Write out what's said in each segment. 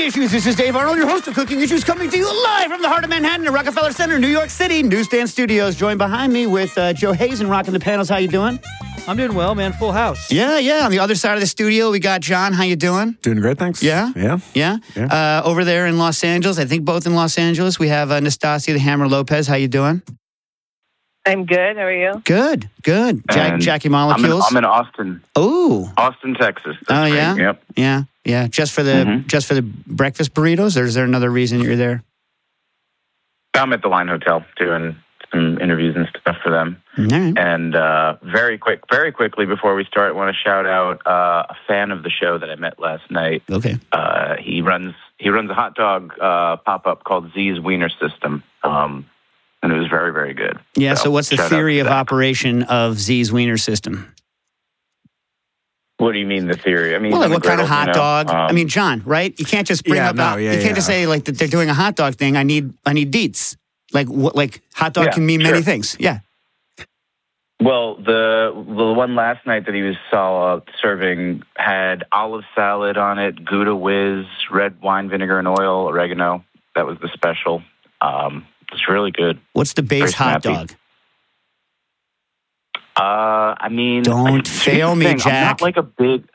Issues. This is Dave Arnold, your host of Cooking Issues, coming to you live from the heart of Manhattan at Rockefeller Center, New York City, Newsstand Studios. Joined behind me with uh, Joe Hazen rocking the panels. How you doing? I'm doing well, man. Full house. Yeah, yeah. On the other side of the studio, we got John. How you doing? Doing great, thanks. Yeah? Yeah. Yeah. Uh, over there in Los Angeles, I think both in Los Angeles, we have uh, Nastasia the Hammer Lopez. How you doing? I'm good. How are you? Good, good. Jack, And Jackie I'm in, Molecules. I'm in Austin, oh, Austin, Texas. That's oh great. yeah, Yep. yeah, yeah. Just for the Mhm. just for the breakfast burritos, or is there another reason you're there? I'm at the Line Hotel doing some interviews and stuff for them. Right. And uh, very quick, very quickly before we start, I want to shout out uh, a fan of the show that I met last night. Okay. Uh, he runs he runs a hot dog uh, pop up called Z's Wiener System, um, and it was very very good. Yeah. So, what's the theory of that. operation of Z's Wiener System? What do you mean the theory? I mean, Well, like what kind of hot you know? dog? I Um, mean, John, right? You can't just bring Yeah, up. no, a- yeah, you can't just say like that they're doing a hot dog thing. I need I need deets. Like what? Like hot dog Yeah, can mean many things. Yeah. Well, the the one last night that he was saw serving had olive salad on it, Gouda whiz, red wine vinegar and oil, oregano. That was the special. Um, it's really good. What's the base Very hot snappy. dog? Uh, I mean, Don't fail me, thing, I'm Jack. not like a big.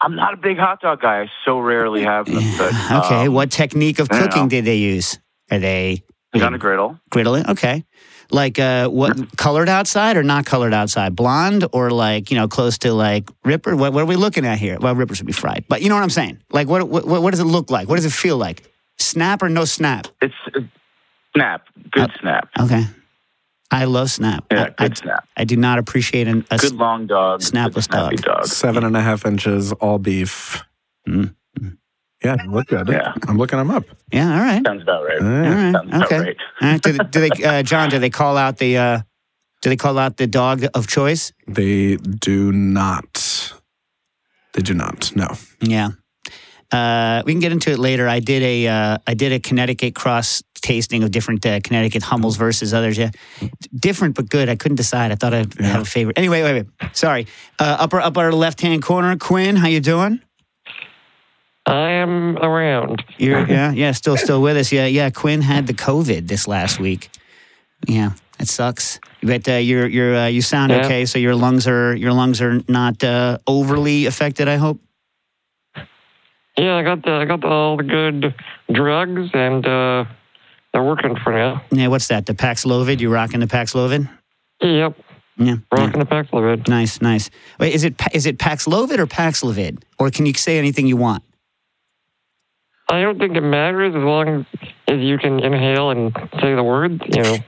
I'm not a big hot dog guy. I so rarely have them. But, okay. um, what technique of cooking did they use? Are they on a griddle. griddling? Okay. Like uh, what colored outside or not colored outside? Blonde or like you know close to like Ripper? What, what are we looking at here? Well, Rippers would be fried, but you know what I'm saying. Like what what what does it look like? What does it feel like? Snap or no snap? It's uh, snap. Good snap. Okay. I love snap. Yeah, I, good snap. I, I do not appreciate an, a Good long dog. snapless dog. dog. Seven and a half inches, all beef. Mm. Yeah, they look good. Yeah. I'm looking them up. yeah. All right. Sounds about right. All Yeah. right. Sounds about Okay. right. All right. Do, they- do they, uh, John? Do they call out the? Uh, do they call out the dog of choice? They do not. They do not. No. Yeah. Uh, we can get into it later. I did a uh, I did a Connecticut cross tasting of different uh, Connecticut Hummels versus others. Yeah, different but good. I couldn't decide. I thought I'd have a favorite. Anyway, wait, wait. Sorry. Uh, upper upper left hand corner, Quinn. How you doing? I am around. You're yeah yeah still still with us. Yeah yeah. Quinn had the COVID this last week. Yeah, it sucks. But uh, you're you're uh, you sound Yeah. okay. So your lungs are your lungs are not uh, overly affected. I hope. Yeah, I got the I got the, all the good drugs, and uh, they're working for now. Yeah. What's that? The Paxlovid. You rocking the Paxlovid? Yep, Yeah. yeah. rocking the Paxlovid. Nice, nice. Wait, is it is it Paxlovid or Paxlovid, or can you say anything you want? I don't think it matters as long as you can inhale and say the words. You know.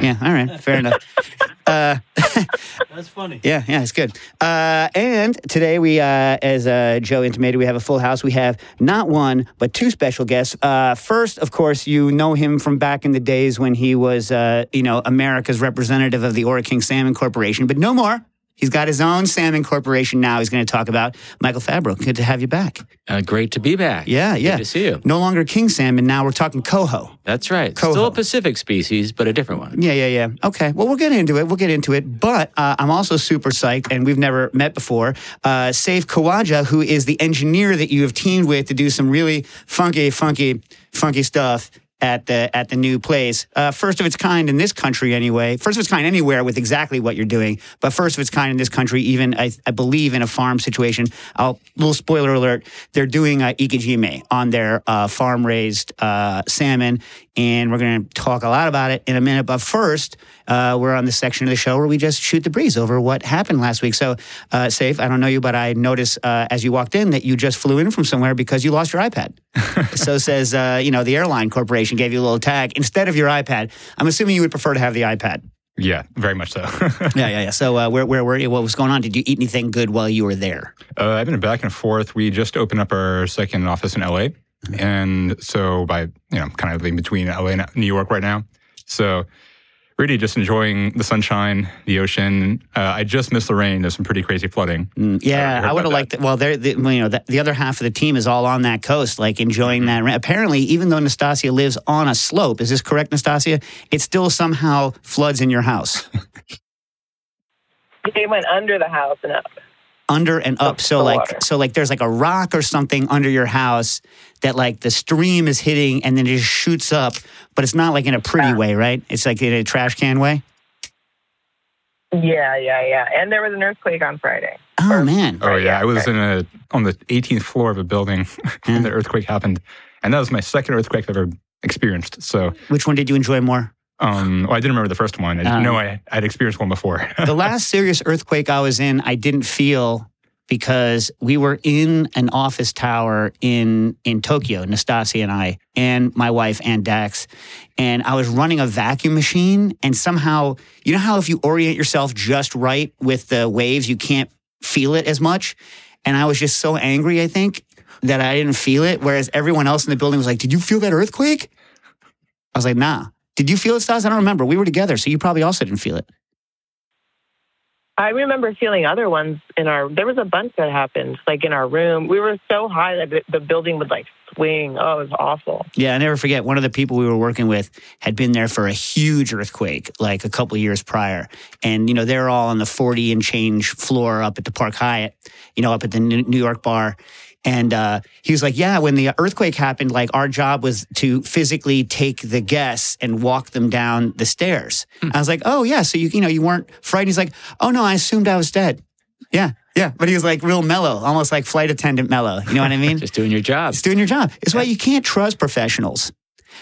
Yeah, all right, fair enough. Uh, That's funny. yeah, yeah, it's good. Uh, and today we, uh, as uh, Joe intimated, we have a full house. We have not one but two special guests. Uh, first, of course, you know him from back in the days when he was, uh, you know, America's representative of the Ora King Salmon Corporation, but no more. He's got his own salmon corporation now. He's going to talk about Michael Fabbro. Good to have you back. Uh, great to be back. Yeah, yeah. Good to see you. No longer king salmon. Now we're talking coho. That's right. Coho. Still a Pacific species, but a different one. Yeah, yeah, yeah. Okay. Well, we'll get into it. We'll get into it. But uh, I'm also super psyched, and we've never met before. Uh, Saif Khawaja, who is the engineer that you have teamed with to do some really funky, funky, funky stuff at the at the new place. Uh, first of its kind in this country, anyway. First of its kind anywhere with exactly what you're doing, but first of its kind in this country, even I, I believe in a farm situation. I'll little spoiler alert: they're doing uh, ikejime on their uh, farm raised uh, salmon, and we're going to talk a lot about it in a minute. But first, uh, we're on the section of the show where we just shoot the breeze over what happened last week. So, uh, Saif, I don't know you, but I noticed uh, as you walked in that you just flew in from somewhere because you lost your iPad. so says, uh, you know, the airline corporation gave you a little tag instead of your iPad. I'm assuming you would prefer to have the iPad. Yeah, very much so. Yeah, yeah, yeah. So, uh, where, where were you? What was going on? Did you eat anything good while you were there? uh, I've been back and forth. We just opened up our second office in LA, and so by you know kind of in between LA and New York right now. So really just enjoying the sunshine, the ocean. Uh, I just missed the rain. There's some pretty crazy flooding. Mm, yeah, heard I would have liked. It. Well, they're the, you know the, the other half of the team is all on that coast, like enjoying that. rain. Apparently, even though Nastasia lives on a slope, is this correct, Nastasia? It still somehow floods in your house. They went under the house and up. Under and up. Up So like water. so like there's like a rock or something under your house that like the stream is hitting and then it just shoots up, but it's not like in a pretty Yeah. way, right? It's like in a trash can way. Yeah, yeah, yeah. And there was an earthquake on Friday. Oh man. Oh yeah, yeah, I was right. in a on the 18th floor of a building Yeah. when the earthquake happened, and that was my second earthquake I've ever experienced. So, Which one did you enjoy more? Um, well, I didn't remember the first one. I didn't Um, know I I'd experienced one before. the last serious earthquake I was in, I didn't feel because we were in an office tower in in Tokyo, Nastasia and I, and my wife and Dax, and I was running a vacuum machine, and somehow, you know how if you orient yourself just right with the waves, you can't feel it as much, and I was just so angry, I think. That I didn't feel it, whereas everyone else in the building was like, "Did you feel that earthquake?" I was like, "Nah." Did you feel it, Stas? I don't remember. We were together, so you probably also didn't feel it. I remember feeling other ones in our. There was a bunch that happened, like in our room. We were so high that the, building would like swing. Oh, it was awful. Yeah, I never forget. One of the people we were working with had been there for a huge earthquake, like a couple of years prior, and you know they're all on the forty and change floor up at the Park Hyatt, you know, up at the New York bar. And uh, he was like, "Yeah, when the earthquake happened, like our job was to physically take the guests and walk them down the stairs." I was like, "Oh yeah, so you you know you weren't frightened?" He's like, "Oh no, I assumed I was dead." Yeah, yeah, but he was like real mellow, almost like flight attendant mellow. You know what I mean? Just doing your job. It's doing your job. It's why you can't trust professionals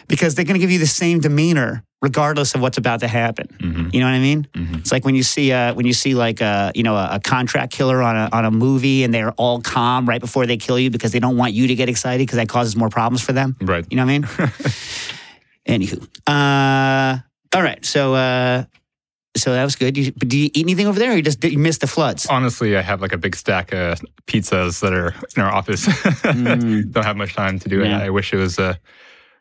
because they're going to give you the same demeanor regardless of what's about to happen. Mhm. You know what I mean? Mhm. It's like when you see uh, when you see like a you know a, a contract killer on a on a movie and they're all calm right before they kill you because they don't want you to get excited because that causes more problems for them. right. You know what I mean? Anywho, uh, all right. So uh, so that was good. You, but do you eat anything over there? Or you just you missed the floods? Honestly, I have like a big stack of pizzas that are in our office. Mm. Don't have much time to do it. Yeah. I wish it was uh,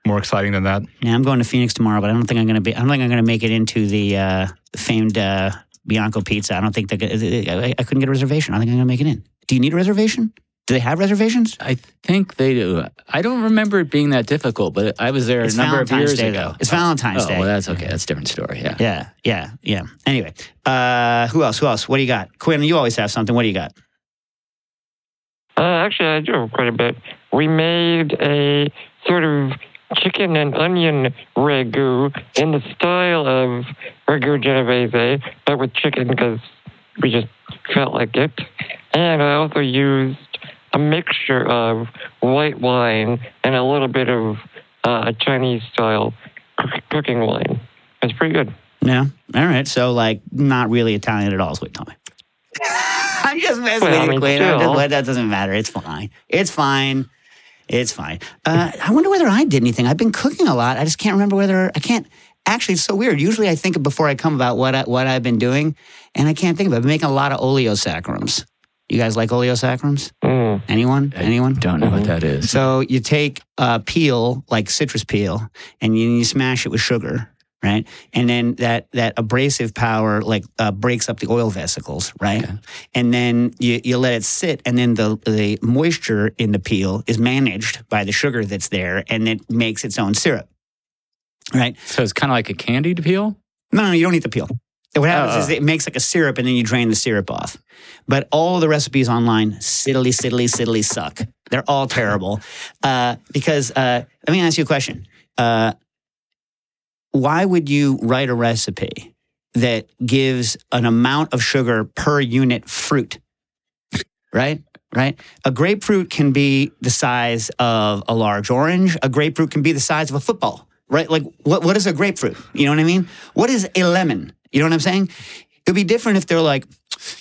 more exciting than that. Yeah, I'm going to Phoenix tomorrow, but I don't think I'm going to be. I don't think I'm going to make it into the uh, famed uh, Bianco Pizza. I don't think that I, I couldn't get a reservation. I don't think I'm going to make it in. Do you need a reservation? Do they have reservations? I think they do. I don't remember it being that difficult, but I was there It's a number Valentine's of years Day, ago. though. It's Valentine's oh, Day. well, that's okay. That's a different story. Yeah. Yeah, yeah, yeah. Anyway, uh, who else? Who else? What do you got? Quinn, you always have something. What do you got? Uh, actually, I do have quite a bit. We made a sort of chicken and onion ragu in the style of ragu genovese, but with chicken because we just felt like it. And I also used a mixture of white wine and a little bit of uh, Chinese style cooking wine. It's pretty good. Yeah. All right. So, like, not really Italian at all is what you're telling me. I'm just messing Well, with you, mean, Quinn. I'm just- still. that doesn't matter. It's fine. It's fine. It's fine. Uh, I wonder whether I did anything. I've been cooking a lot. I just can't remember whether I can't. Actually, it's so weird. Usually, I think before I come about what I, what I've been doing, and I can't think of it. I've been making a lot of oleosaccharides. You guys like oleosaccharides? Mm. Anyone? I Anyone? Don't know what that is. So you take uh, peel, like citrus peel, and you, you smash it with sugar, right? And then that that abrasive power like uh, breaks up the oil vesicles, right? Okay. And then you, you let it sit, and then the the moisture in the peel is managed by the sugar that's there, and it makes its own syrup, right? So it's kind of like a candied peel. No, no, you don't need the peel. What happens Oh, is oh. it makes like a syrup, and then you drain the syrup off. But all the recipes online, siddly, siddly, siddly suck. They're all terrible. Uh, because uh, let me ask you a question. Why would you write a recipe that gives an amount of sugar per unit fruit? Right? Right? A grapefruit can be the size of a large orange. A grapefruit can be the size of a football. Right? Like, what, what is a grapefruit? You know what I mean? What is a lemon? You know what I'm saying? It'd be different if they're like,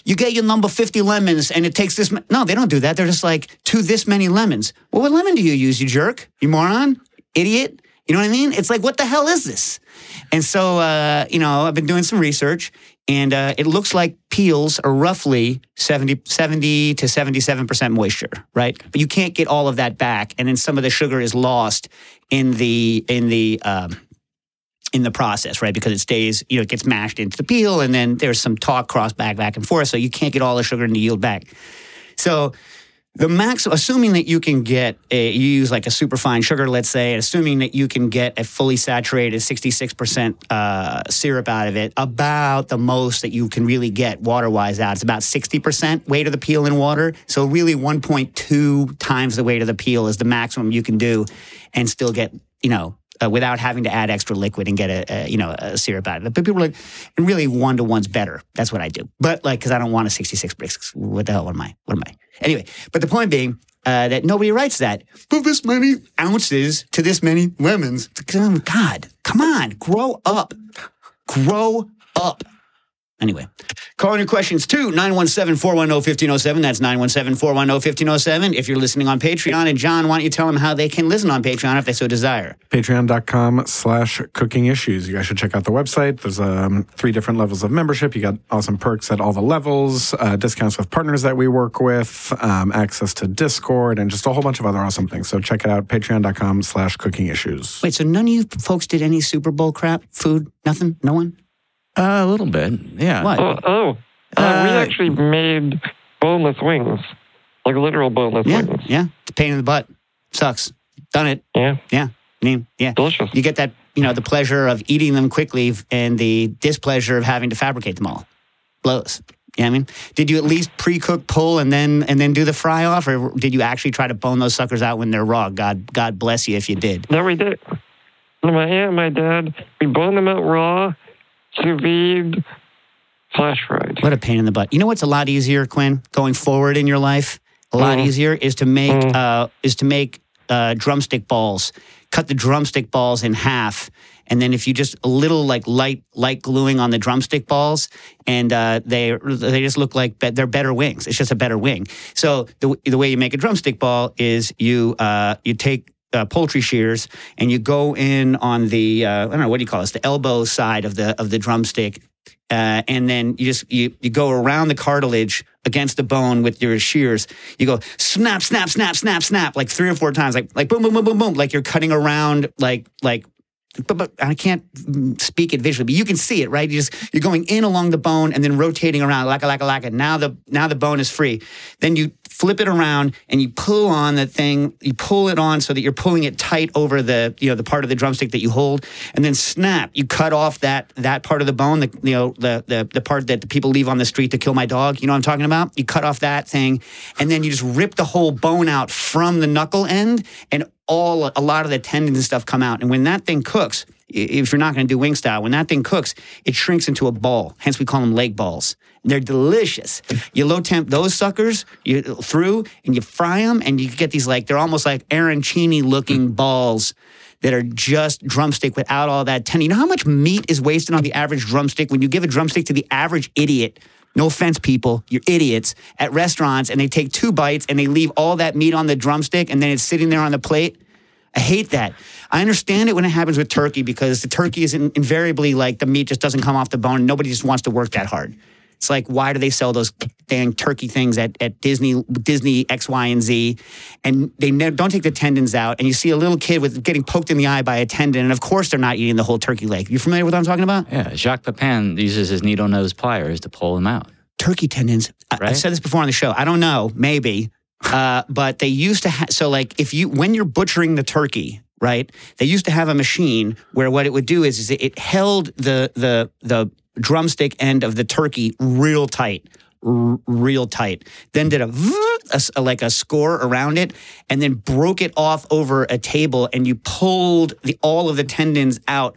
you get your number 50 lemons and it takes this. ma-" No, they don't do that. They're just like, to this many lemons. Well, what lemon do you use, you jerk? You moron? Idiot? You know what I mean? It's like, what the hell is this? And so, uh, you know, I've been doing some research and uh, it looks like peels are roughly 70, 70 to 77% moisture, right? But you can't get all of that back. And then some of the sugar is lost in the, in the, um, in the process, right? Because it stays, you know, it gets mashed into the peel, and then there's some talk cross back, back and forth, so you can't get all the sugar and the yield back. So The max, assuming that you can get a, you use like a superfine sugar, let's say, assuming that you can get a fully saturated 66% uh, syrup out of it, about the most that you can really get water wise out. It's about 60% weight of the peel in water. So, really, 1.2 times the weight of the peel is the maximum you can do and still get, you know, uh, without having to add extra liquid and get a, a you know a syrup out of it. But people are like, and really one to one's better. That's what I do. But like, because I don't want a 66 Brix. What the hell? What am I? What am I? Anyway, but the point being uh, that nobody writes that. For this many ounces to this many lemons. God, come on, grow up. Grow up. Anyway, calling your questions to 917 410 1507. That's 917 410 1507. If you're listening on Patreon, and John, why don't you tell them how they can listen on Patreon if they so desire? Patreon.com slash cooking issues. You guys should check out the website. There's um, three different levels of membership. You got awesome perks at all the levels, uh, discounts with partners that we work with, um, access to Discord, and just a whole bunch of other awesome things. So check it out, patreon.com slash cooking issues. Wait, so none of you folks did any Super Bowl crap? Food? Nothing? No one? Uh, a little bit. Yeah. What? Oh, oh. Uh, we Uh, actually made boneless wings, like literal boneless Yeah, wings. yeah. It's a pain in the butt. Sucks. Done it. Yeah, Yeah. I mean, yeah. delicious. You get that, you know, the pleasure of eating them quickly and the displeasure of having to fabricate them all. Blows. Yeah, I mean, did you at least pre-cook, pull, and then and then do the fry off, or did you actually try to bone those suckers out when they're raw? God, God bless you if you did. No, we did. My aunt and my dad, we boned them out raw, sous vide, flash fried. What a pain in the butt. You know what's a lot easier, Quinn, going forward in your life? A lot Mm. easier is to make Mm. uh, is to make uh, drumstick balls. Cut the drumstick balls in half, and then if you just a little like light light gluing on the drumstick balls, and uh, they they just look like be- they're better wings. It's just a better wing. So the the way you make a drumstick ball is you uh, you take uh, poultry shears and you go in on the uh, I don't know what do you call this the elbow side of the of the drumstick uh, and then you just you, you go around the cartilage against the bone with your shears. You go snap, snap, snap, snap, snap, like three or four times, like like boom, boom, boom, boom, boom, like you're cutting around, like like. But, but I can't speak it visually, but you can see it, right? You just you're going in along the bone and then rotating around, like a like a like a. Now the now the bone is free. Then you flip it around and you pull on the thing. You pull it on so that you're pulling it tight over the you know the part of the drumstick that you hold, and then snap. You cut off that that part of the bone, the you know the the the part that the people leave on the street to kill my dog. You know what I'm talking about? You cut off that thing, and then you just rip the whole bone out from the knuckle end, and all a lot of the tendons and stuff come out. And when that thing cooks, if you're not going to do wing style, when that thing cooks, it shrinks into a ball. Hence, we call them leg balls. They're delicious. You low temp those suckers you through, and you fry them, and you get these like they're almost like arancini looking mm. balls that are just drumstick without all that tendon. You know how much meat is wasted on the average drumstick when you give a drumstick to the average idiot. No offense, people, you're idiots at restaurants, and they take two bites and they leave all that meat on the drumstick, and then it's sitting there on the plate. I hate that. I understand it when it happens with turkey because the turkey is in, invariably like the meat just doesn't come off the bone. Nobody just wants to work that hard. It's like why do they sell those dang turkey things at, at Disney Disney X Y and Z, and they ne- don't take the tendons out, and you see a little kid with getting poked in the eye by a tendon, and of course they're not eating the whole turkey leg. You familiar with what I'm talking about? Yeah, Jacques Pepin uses his needle nose pliers to pull them out. turkey tendons. I, I Right? said this before on the show. I don't know, maybe, uh, but they used to have. So, like, if you when you're butchering the turkey, right? They used to have a machine where what it would do is, is it held the the the drumstick end of the turkey real tight. r- Real tight, then did a, a like a score around it, and then broke it off over a table, and you pulled the all of the tendons out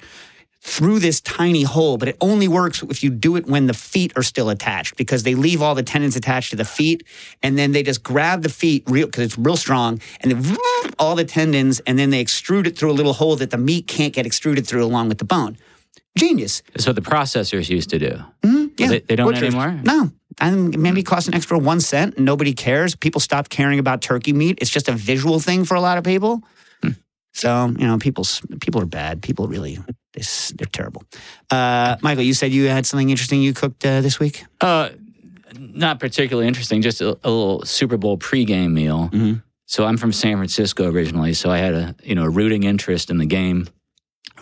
through this tiny hole, but it only works if you do it when the feet are still attached because they leave all the tendons attached to the feet and then they just grab the feet real because it's real strong and then all the tendons and then they extrude it through a little hole that the meat can't get extruded through along with the bone. Genius. That's what the processors used to do. Mhm, yeah. They- they don't Butchers. anymore? No. And maybe it costs an extra one cent. And nobody cares. People stop caring about turkey meat. It's just a visual thing for a lot of people. Hmm. So you know, people's people are bad. People really they, s- they're terrible. Uh, Michael, you said you had something interesting you cooked uh, this week. Uh, not particularly interesting, just a, a little Super Bowl pregame meal. Mhm. So I'm from San Francisco originally, so I had a you know a rooting interest in the game.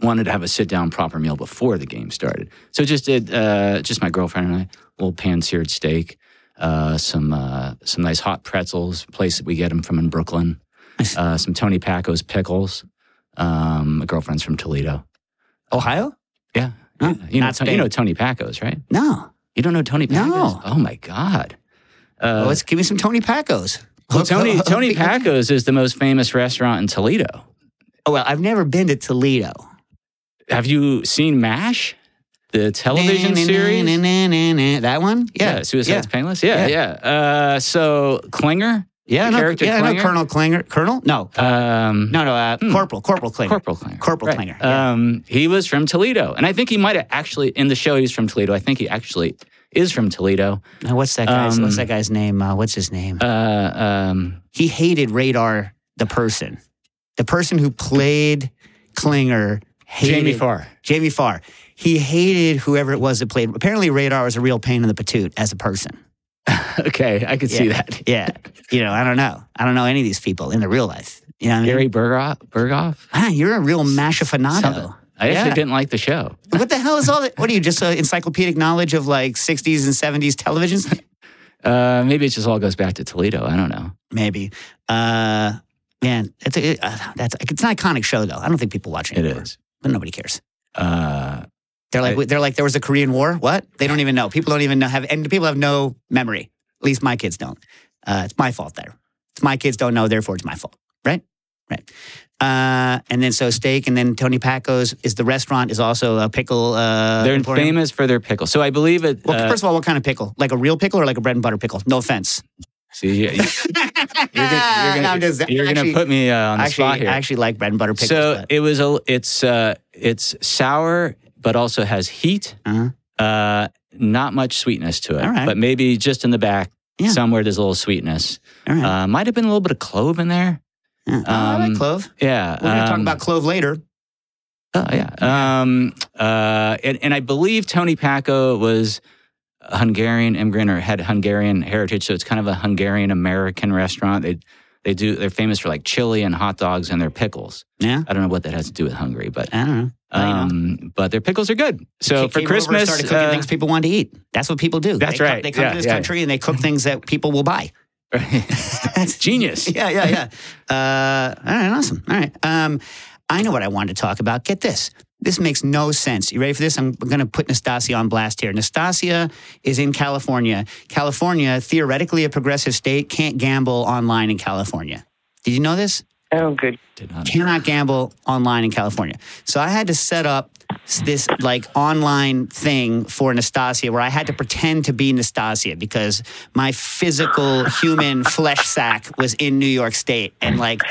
Wanted to have a sit down proper meal before the game started. So just did uh, just my girlfriend and I a little pan seared steak. uh, some uh, some nice hot pretzels, place that we get them from in Brooklyn, uh, some Tony Packo's pickles. Um, my girlfriend's from Toledo. Ohio? Yeah, Huh? you know, you know Tony Packo's, right? No. You don't know Tony Packo's? No. Oh my God. Uh, Well, let's give me some Tony Packos. well, Tony Tony Packo's is the most famous restaurant in Toledo. Oh, well, I've never been to Toledo. Have you seen MASH, the television Na, na, series? na. That one? Yeah. Suicide's yeah. Painless. Yeah, yeah. Uh, so Klinger, Yeah, no, character yeah, no, Colonel Klinger. Colonel? No. um, No, no, uh, Hmm. Corporal. Corporal Klinger. Corporal Klinger. Corporal Right. Klinger. Yeah. Um, he was from Toledo, and I think he might have actually in the show he's from Toledo. I think he actually is from Toledo. Now, what's that guy's? um, what's that guy's name? Uh, what's his name? Uh, um, he hated Radar, the person, the person who played Klinger. Hated, Jamie Farr. Jamie Farr. He hated whoever it was that played. Apparently, Radar was a real pain in the patoot as a person. okay, I could see that. Yeah, you know, I don't know. I don't know any of these people in the real life. You know, what I mean? Gary Burghoff. Burghoff. Ah, you're a real mashafanado. Something. I actually Yeah. didn't like the show. What the hell is all that? What are you just uh, encyclopedic knowledge of like 60s and 70s televisions? Uh, maybe it just all goes back to Toledo. I don't know. Maybe. Uh, man, it's a, uh, that's it's an iconic show though. I don't think people watch it. It anymore, is. but nobody cares. Uh, They're like I- they're like there was a Korean War. What? They don't even know. People don't even know have and people have no memory. At least my kids don't. Uh, it's my fault there. It's my kids don't know, therefore it's my fault. Right? Right. Uh, and then so steak, and then Tony Packo's is the restaurant is also a pickle. Uh, they're emporium. famous for their pickle. So I believe it. Well, uh, first of all, what kind of pickle? Like a real pickle or like a bread and butter pickle? No offense. see, you- you're gonna, you're gonna, No, I'm just- you're gonna actually- put me uh, on the actually, spot here. I actually like bread and butter pickles. so but- it was a. It's uh, it's sour, but also has heat. Uh-huh. Uh, not much sweetness to it, All right. but maybe just in the back Yeah. somewhere there's a little sweetness. right. Uh, might have been a little bit of clove in there. Yeah. Oh, I like um, clove. Yeah, We're going to talk um, about clove later. Oh yeah. Um, uh, and, and I believe Tony Packo was a Hungarian immigrant or had Hungarian heritage, so it's kind of a Hungarian American restaurant. They they do they're famous for like chili and hot dogs and their pickles. Yeah. I don't know what that has to do with Hungary, but I don't know. Well, you know. um, but their pickles are good. So for Christmas, started cooking uh, things people want to eat. That's what people do. That's they right. Come, they come Yeah, to this yeah. country and they cook things that people will buy. that's genius. Yeah, yeah, yeah. Uh, all right, awesome. All right. Um, I know what I wanted to talk about. Get this. This makes no sense. You ready for this? I'm going to put Nastasia on blast here. Nastasia is in California. California, theoretically a progressive state, can't gamble online in California. Did you know this? Oh, good. Did not- cannot gamble online in California. So I had to set up this like online thing for Nastasia where I had to pretend to be Nastasia because my physical human flesh sack was in New York State. And like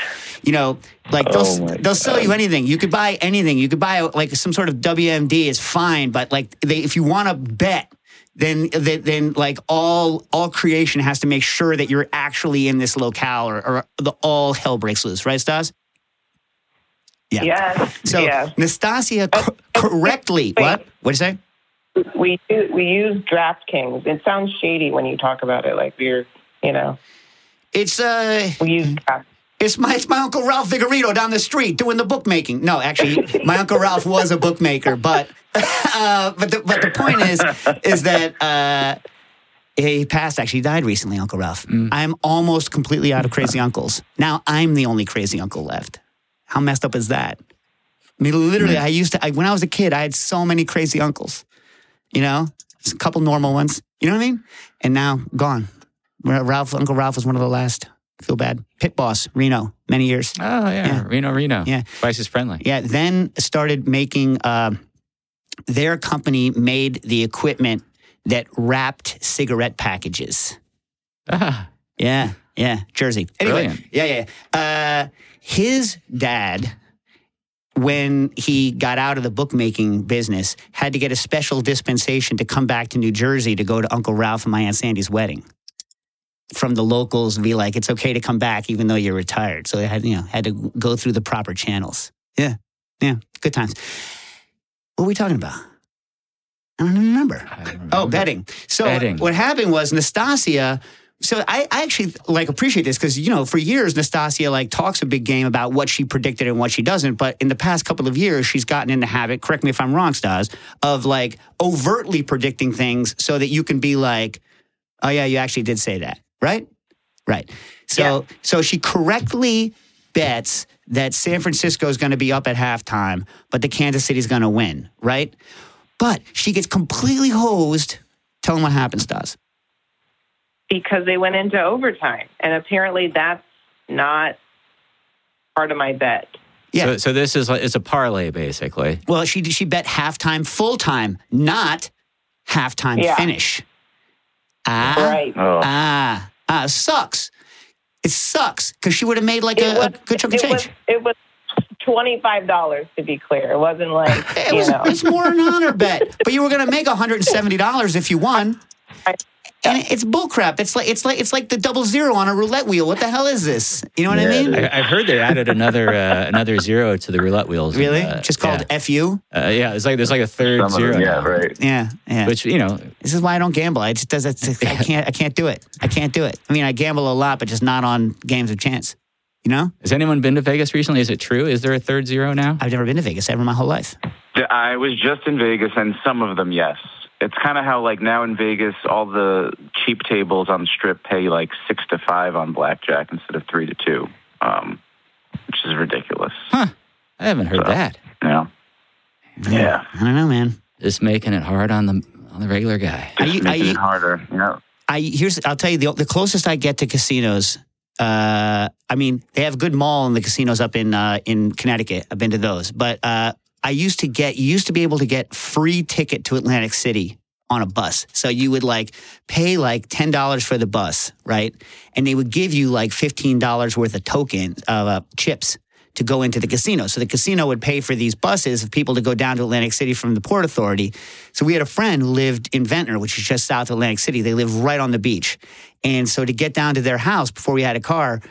you know like they'll Oh they'll sell you anything. You could buy anything. You could buy like some sort of WMD is fine but like they if you want to bet then, then, then like all all creation has to make sure that you're actually in this locale, or, or the all hell breaks loose, right, Stas? Yeah. Yes. So yes. Nastasia co- correctly, wait. what? What did you say? We do, we use DraftKings. It sounds shady when you talk about it, like we're, you know, It's uh, we use Draft. it's my it's my uncle Ralph Vigorito down the street doing the bookmaking. No, actually, my uncle Ralph was a bookmaker, but uh, but the, but the point is is that. Uh, he passed. Actually, he died recently, Uncle Ralph. I'm almost completely out of crazy uncles. Now I'm the only crazy uncle left. How messed up is that? I mean, literally, I used to. I, when I was a kid, I had so many crazy uncles. You know, Just a couple normal ones. You know what I mean? And now gone. Ralph, Uncle Ralph was one of the last. Feel bad. Pit boss, Reno, many years. Oh yeah, Yeah. Reno, Reno. Yeah. Spice is friendly. Yeah, then started making. Uh, their company made the equipment that wrapped cigarette packages. Ah, Yeah, yeah, Jersey. Anyway, Brilliant. yeah, yeah. Uh, his dad, when he got out of the bookmaking business, had to get a special dispensation to come back to New Jersey to go to Uncle Ralph and my Aunt Sandy's wedding. From the locals, and be like, it's okay to come back even though you're retired. So they had, you know, had to go through the proper channels. Yeah, yeah, good times. What were we talking about? I don't remember. I don't Oh, betting. So Betting. what happened was Nastasia. So I, I actually like appreciate this because you know for years Nastasia like talks a big game about what she predicted and what she doesn't. But in the past couple of years, she's gotten in the habit. Correct me if I'm wrong, Stas, of like overtly predicting things so that you can be like, Oh yeah, you actually did say that, right? Right. So so she correctly bets that San Francisco is going to be up at halftime, but the Kansas City is going to win, right? But she gets completely hosed. Tell them what happens, does. Because they went into overtime, and apparently that's not part of my bet. Yeah. So, so this is it's a parlay basically. Well, she she bet halftime full time, not halftime Yeah. finish. Ah, Right. Oh. ah, ah, sucks. It sucks because she would have made like a, a good chunk of change. was it was twenty five dollars to be clear. It wasn't like It you was, know. it's more an honor bet, but you were going to make $170 if you won. And it's bullcrap. It's like it's like it's like the double zero on a roulette wheel. What the hell is this? You know what I mean? I, I've heard they added another uh, another zero to the roulette wheels. Really? Uh, Just called yeah. FU? Uh, yeah, it's like there's like a third Some zero. them, yeah, now, right. Yeah, yeah. Which you know, This is why I don't gamble. I just does it. I can't. I can't do it. I can't do it. I mean, I gamble a lot, but just not on games of chance. You know, has anyone been to Vegas recently? Is it true? Is there a third zero now? I've never been to Vegas ever in my whole life. I was just in Vegas, and some of them, yes. It's kind of how, like, now in Vegas, all the cheap tables on the strip pay like six to five on blackjack instead of three to two, um, which is ridiculous. Huh? I haven't heard So- that. Yeah. know? Yeah. I don't know, man. Just making it hard on the on the regular guy. Are Just you- making you- it harder. You know? I here's I'll tell you the the closest I get to casinos. Uh, I mean, they have a good mall in the casinos up in uh, in Connecticut. I've been to those, but uh, I used to get you used to be able to get free ticket to Atlantic City on a bus. So you would like pay like ten dollars for the bus, right? And they would give you like fifteen dollars worth of token of uh, chips to go into the casino. So the casino would pay for these buses of people to go down to Atlantic City from the Port Authority. So we had a friend who lived in Ventnor, which is just south of Atlantic City. They live right on the beach. And so to get down to their house before we had a car,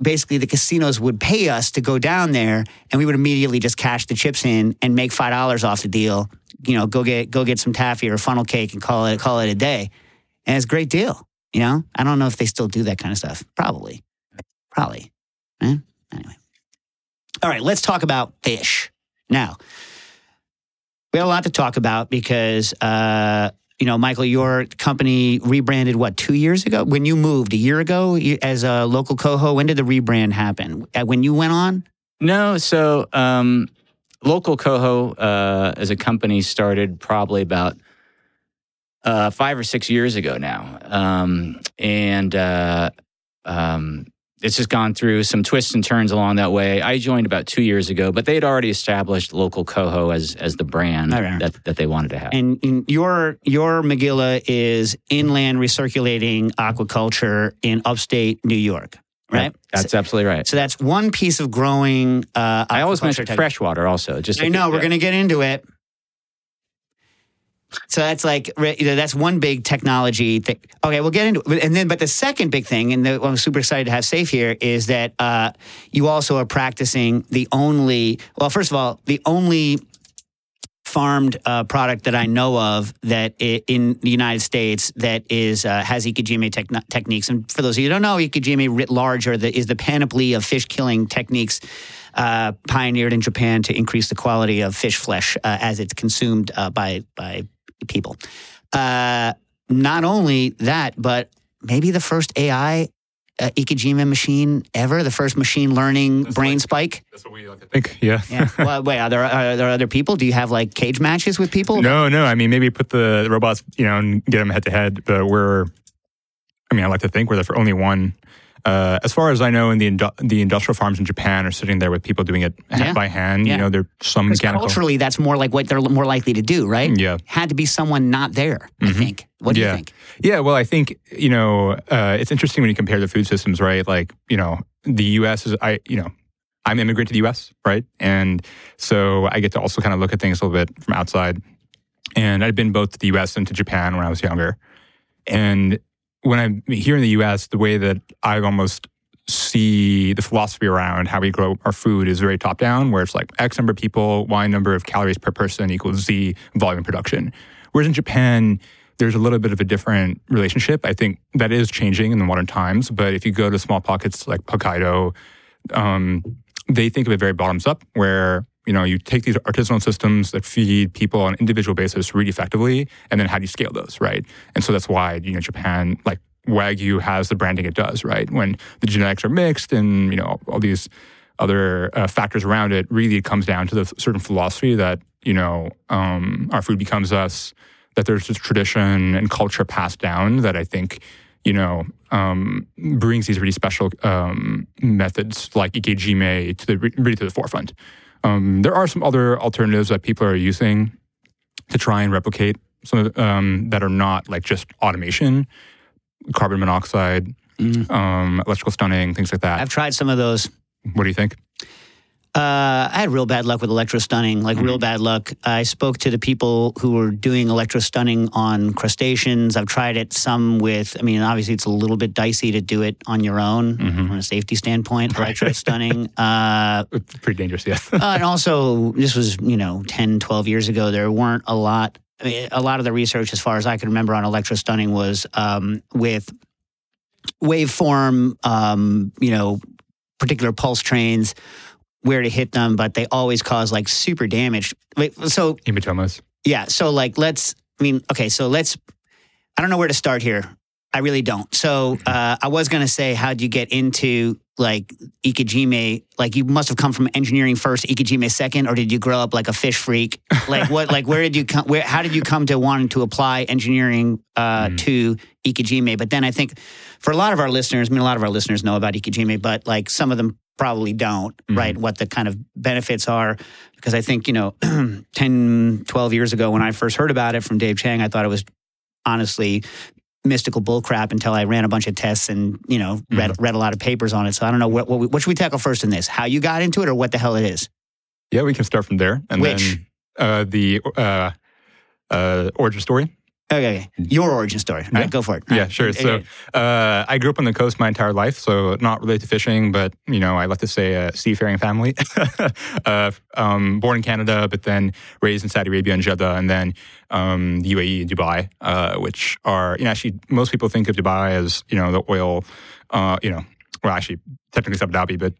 basically the casinos would pay us to go down there and we would immediately just cash the chips in and make five dollars off the deal. You know, go get go get some taffy or funnel cake and call it call it a day. And it's a great deal. You know? I don't know if they still do that kind of stuff. Probably. Probably. Eh? Anyway. All right, let's talk about fish. Now, we have a lot to talk about because uh, you know, Michael, your company rebranded what two years ago when you moved a year ago as a local coho. When did the rebrand happen? Uh, When you went on? No, so um, local coho uh, as a company started probably about uh, five or six years ago now, um, and uh, um, it's just gone through some twists and turns along that way. I joined about two years ago, but they had already established local coho as as the brand right. that that they wanted to have. And in your your Megillah is inland recirculating aquaculture in upstate New York, right? That's absolutely right. So that's one piece of growing. Uh, I always mention freshwater also. Just I know we're going to get into it. So that's like you know, that's one big technology thing. Okay, we'll get into it. And then, but the second big thing, and the, what I'm super excited to have Saif here, is that uh, you also are practicing the only. Well, first of all, the only farmed uh, product that I know of that in the United States that is uh, has ikejime techn- techniques. And for those of you who don't know, ikijime writ large are the, is the panoply of fish killing techniques uh, pioneered in Japan to increase the quality of fish flesh uh, as it's consumed uh, by by people. Uh, not only that, but maybe the first AI uh, ikejime machine ever, the first machine learning brain spike. That's what we like to think. Yeah. Yeah. well, wait, are there are there other people? Do you have like cage matches with people? No, no. I mean, maybe put the robots, you know, and get them head to head. But we're, I mean, I like to think we're the only one. Uh, as far as I know, in the indu- the industrial farms in Japan are sitting there with people doing it Yeah. by hand. Yeah. You know, there's some mechanical. culturally, that's more like what they're more likely to do, right? Yeah. Had to be someone not there. I Mhm. think. What do Yeah. you think? Yeah, well, I think you know uh, it's interesting when you compare the food systems, right? Like you know, the U.S. is I you know, I'm an immigrant to the U.S., right? And so I get to also kind of look at things a little bit from outside. And I'd been both to the U.S. and to Japan when I was younger. And when I'm here in the U.S., the way that I almost see the philosophy around how we grow our food is very top down, where it's like X number of people, Y number of calories per person equals Z volume production. Whereas in Japan, there's a little bit of a different relationship. I think that is changing in the modern times. But if you go to small pockets like Hokkaido, um, they think of it very bottoms up, where you know, you take these artisanal systems that feed people on an individual basis really effectively, and then how do you scale those, right? And so that's why you know Japan, like Wagyu, has the branding it does, right? When the genetics are mixed and you know all these other uh, factors around it, really it comes down to the certain philosophy that you know um, our food becomes us. That there's this tradition and culture passed down that I think you know, um, brings these really special um, methods like ikejime to the really to the forefront. Um, there are some other alternatives that people are using to try and replicate some of um, that are not like just automation, carbon monoxide, Mm. um, electrical stunning, things like that. I've tried some of those. what do you think? Uh, I had real bad luck with electrostunning, like real bad luck. I spoke to the people who were doing electrostunning on crustaceans. I've tried it some with, I mean, obviously it's a little bit dicey to do it on your own from a safety standpoint, electrostunning. uh, It's pretty dangerous, yes. uh, and also, this was, you know, 10, 12 years ago. There weren't a lot, I mean, a lot of the research, as far as I can remember, on electrostunning was um, with waveform, um, you know, particular pulse trains, where to hit them, but they always cause like super damage. Wait, So, Hematomas. yeah. So, like, let's, I mean, okay, so let's, I don't know where to start here. I really don't. So, uh, I was going to say, how'd you get into like Ikejime? Like, you must have come from engineering first, Ikejime second, or did you grow up like a fish freak? Like, what, like, where did you come, where, how did you come to wanting to apply engineering uh, Mm. to Ikejime? But then I think for a lot of our listeners, I mean, a lot of our listeners know about Ikejime, but like some of them probably don't, Mhm. right? What the kind of benefits are. Because I think, you know, 10, 12 years ago when I first heard about it from Dave Chang, I thought it was honestly mystical bullcrap until I ran a bunch of tests and, you know, read, read a lot of papers on it. So I don't know what, what, we- what should we tackle first in this? How you got into it or what the hell it is? Yeah, we can start from there. And Which? then uh, the uh, uh, origin story. Okay. Your origin story. All right, Yeah. go for it. Yeah, sure. So uh, I grew up on the coast my entire life, so not related to fishing, but you know, I like to say a seafaring family. uh, um, born in Canada, but then raised in Saudi Arabia and Jeddah, and then um, the UAE and Dubai, uh, which are you know actually most people think of Dubai as you know the oil, uh, you know, well actually technically it's Abu Dhabi, but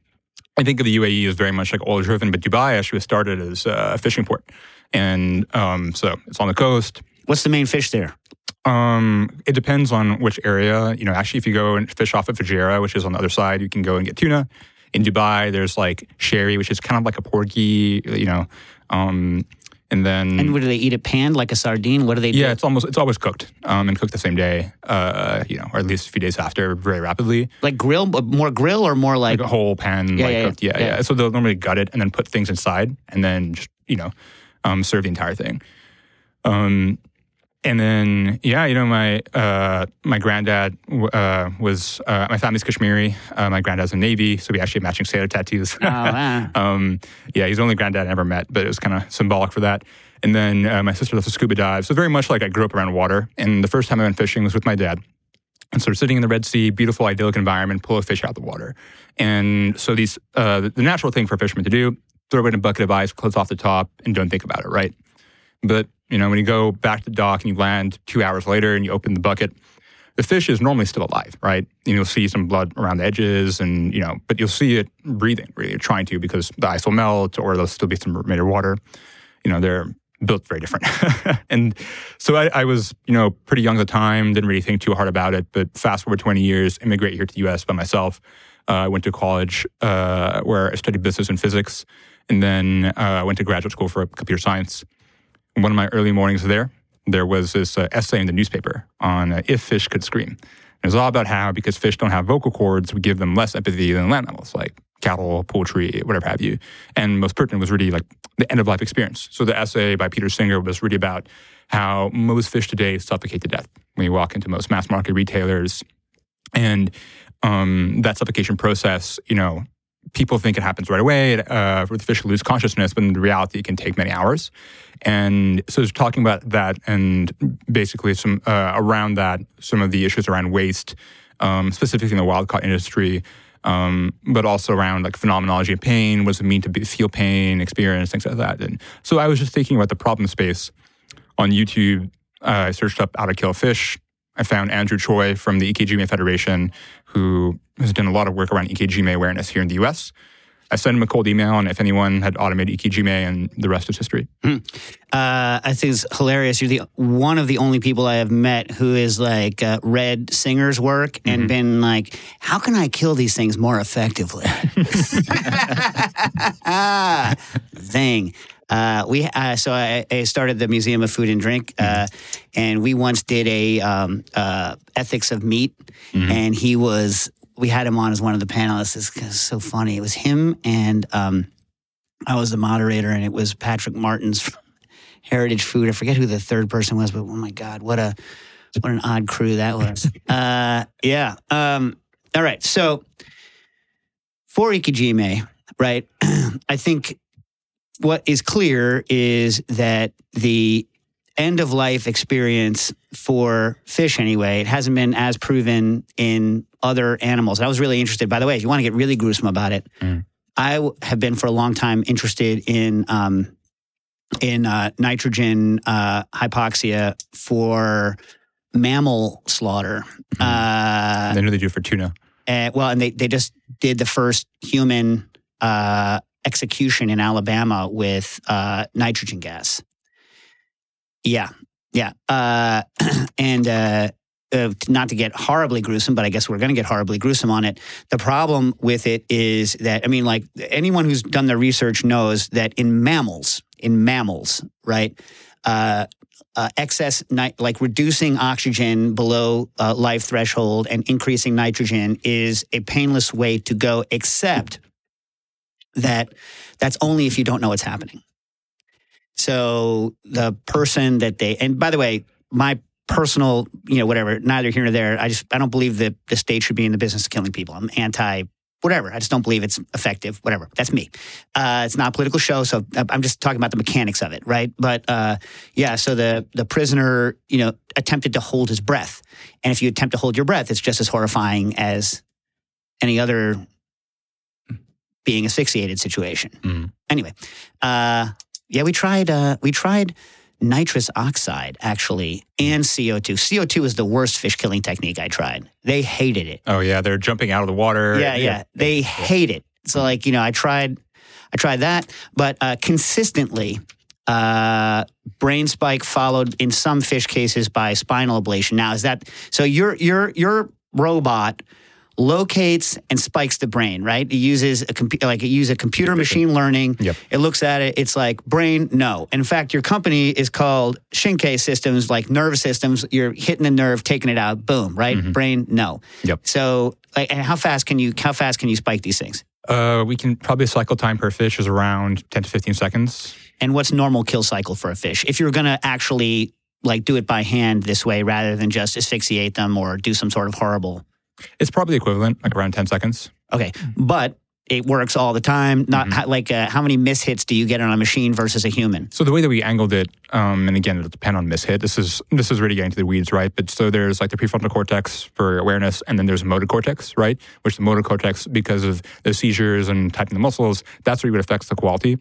I think of the UAE as very much like oil driven, but Dubai actually was started as a fishing port, and um, so it's on the coast. What's the main fish there? Um, it depends on which area. You know, actually, if you go and fish off of Fujairah, which is on the other side, you can go and get tuna. In Dubai, there's like sherry, which is kind of like a porgy. You know, um, and then And what do they eat it panned like a sardine? What do they do? yeah, it's almost it's always cooked um, and cooked the same day. Uh, you know, or at least a few days after, very rapidly. Like grill, more grill or more like, Like a whole pan, Yeah, like yeah, cooked. Yeah, yeah. yeah, So they'll normally gut it and then put things inside, and then just you know, um, serve the entire thing. Um, and then yeah, you know, my uh, my granddad uh, was uh, my family's Kashmiri. Uh, my granddad's in Navy, so we actually have matching sailor tattoos. oh, wow. um, yeah, he's the only granddad I ever met, but it was kind of symbolic for that. And then uh, my sister loves to scuba dive, so very much like I grew up around water. And the first time I went fishing was with my dad. And so we're sitting in the Red Sea, beautiful, idyllic environment, pull a fish out of the water. And so these, uh, the, natural thing for a fisherman to do, throw it in a bucket of ice, close off the top, and don't think about it, right? But, you know, when you go back to the dock and you land two hours later and you open the bucket, the fish is normally still alive, right? And you'll see some blood around the edges and, you know, but you'll see it breathing, really, trying to because the ice will melt or there'll still be some remaining water. You know, they're built very different. and so I, I was, you know, pretty young at the time, didn't really think too hard about it. But fast forward 20 years, immigrate here to the US by myself. Uh, I went to college uh, where I studied business and physics. And then uh, I went to graduate school for computer science. One of my early mornings there, there was this uh, essay in the newspaper on uh, if fish could scream. It was all about how, because fish don't have vocal cords, we give them less empathy than land mammals, like cattle, poultry, whatever have you. And most pertinent was really like the end of life experience. So the essay by Peter Singer was really about how most fish today suffocate to death when you walk into most mass market retailers. And um, that suffocation process, you know, people think it happens right away, uh, the fish lose consciousness, but in reality, it can take many hours. And so, it's talking about that and basically some uh, around that, some of the issues around waste, um, specifically in the wild caught industry, um, but also around like phenomenology of pain. What does it mean to be, feel pain, experience things like that? And so, I was just thinking about the problem space on YouTube. Uh, I searched up how to kill fish. I found Andrew Choi from the Ikejime Federation, who has done a lot of work around Ikejime awareness here in the US. I sent him a cold email, and if anyone had automated Ikejime, and the rest is history. Uh, I think it's hilarious. You're the one of the only people I have met who is like uh, read Singer's work and been like, "How can I kill these things more effectively?" Thing. Uh, we uh, so I, I started the Museum of Food and Drink, uh, and we once did a um, uh, ethics of meat, and he was. We had him on as one of the panelists. It's, so funny. It was him and um, I was the moderator, and it was Patrick Martins from Heritage Food. I forget who the third person was, but oh my god, what a what an odd crew that was. uh, yeah. Um, all right. So for Ikejime, right? I think what is clear is that the end of life experience for fish anyway it hasn't been as proven in other animals i was really interested by the way if you want to get really gruesome about it I w- have been for a long time interested in um, in uh, nitrogen uh, hypoxia for mammal slaughter. Uh, I know they do for tuna. and- well, and they they just did the first human uh, execution in Alabama with uh, nitrogen gas. Yeah, yeah, uh, and. Uh, uh, not to get horribly gruesome, but I guess we're going to get horribly gruesome on it. The problem with it is that, I mean, like anyone who's done their research knows that in mammals, in mammals, right, uh, uh, excess, ni- like reducing oxygen below uh, life threshold and increasing nitrogen is a painless way to go, except that that's only if you don't know what's happening. So the person that they, and by the way, my personal, you know, whatever, neither here nor there. I just, I don't believe that the state should be in the business of killing people. I'm anti whatever. I just don't believe it's effective, whatever. That's me. Uh, it's not a political show. So I'm just talking about the mechanics of it. Right. But, uh, yeah. So the, the prisoner, you know, attempted to hold his breath. And if you attempt to hold your breath, it's just as horrifying as any other being asphyxiated situation. Mhm. Anyway, uh, yeah, we tried, uh, we tried nitrous oxide actually and CO2. CO2 is the worst fish killing technique I tried. They hated it. Oh yeah, they're jumping out of the water. Yeah, yeah. They hate it. So like, you know, I tried I tried that, but uh, consistently uh, brain spike followed in some fish cases by spinal ablation. Now, is that so your your your robot locates and spikes the brain, right? It uses a compu- like it uses a computer machine learning. Yep. It looks at it. It's like brain, no. In fact, your company is called Shinkei Systems, like nerve systems. You're hitting the nerve, taking it out, boom, right? Brain, no. Yep. So, like, and how fast can you how fast can you spike these things? Uh, we can probably cycle time per fish is around ten to fifteen seconds. And what's normal kill cycle for a fish? If you're going to actually like do it by hand this way rather than just asphyxiate them or do some sort of horrible. It's probably equivalent, like around ten seconds. Okay, but it works all the time. Not Mm-hmm. how, like uh, how many mishits do you get on a machine versus a human? So the way that we angled it, um, and again, it'll depend on mishit. This is this is really getting to the weeds, right? But so there's like the prefrontal cortex for awareness, and then there's motor cortex, right? Which the motor cortex, because of the seizures and tightening the muscles, that's where it affects the quality.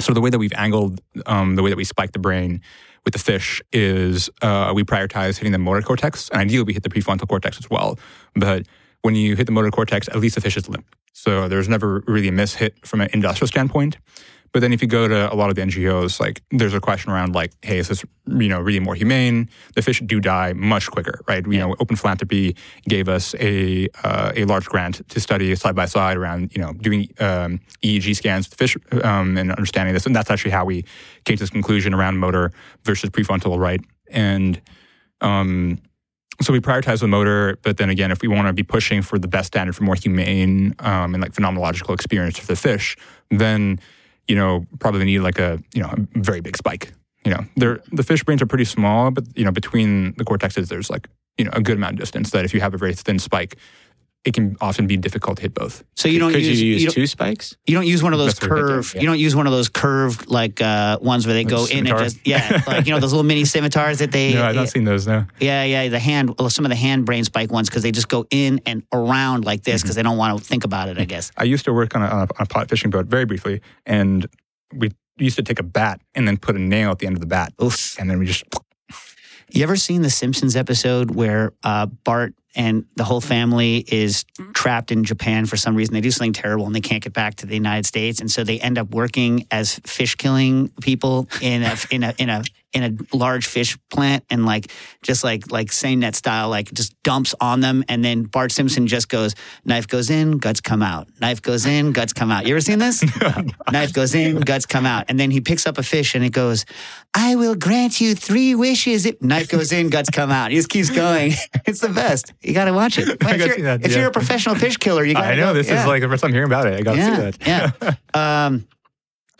So the way that we've angled, um, the way that we spike the brain with the fish is uh, we prioritize hitting the motor cortex, and ideally we hit the prefrontal cortex as well. But when you hit the motor cortex, at least the fish is limp. So there's never really a miss hit from an industrial standpoint. But then if you go to a lot of the NGOs, like there's a question around like, hey, is this you know really more humane? The fish do die much quicker, right? You know, Open Philanthropy gave us a uh, a large grant to study side by side around you know doing um, EEG scans with the fish um, and understanding this, and that's actually how we came to this conclusion around motor versus prefrontal, right? And um, so we prioritize the motor, but then again, if we want to be pushing for the best standard for more humane um, and like phenomenological experience for the fish, then you know probably need like a you know a very big spike. You know, they're, the fish brains are pretty small, but you know between the cortexes, there's like you know a good amount of distance. That if you have a very thin spike, it can often be difficult to hit both. So you don't Could use you use don't, two spikes? you don't use one of those That's what we curved. yeah. You don't use one of those curved like uh, ones where they go in and just yeah, like you know those little mini scimitars that they No, I've not seen those. No. Yeah, yeah, the hand, some of the hand brain spike ones because they just go in and around like this Mm-hmm. because they don't want to think about it. I guess. I used to work on a, on a, on a pot fishing boat very briefly, and we used to take a bat and then put a nail at the end of the bat, Oof. and then we just You ever seen the Simpsons episode where uh, Bart and the whole family is trapped in Japan for some reason. They do something terrible and they can't get back to the United States, and so they end up working as fish killing people in a in a in a in a large fish plant and like just like like saying that style like just dumps on them and then Bart Simpson just goes knife goes in guts come out knife goes in guts come out you ever seen this knife goes in guts come out and then he picks up a fish and it goes I will grant you three wishes if knife goes in guts come out he just keeps going it's the best you got to watch it if, you're, that, if yeah. you're a professional fish killer you got I know this yeah. is like the first time hearing about it. I got to yeah, see that. Yeah. um,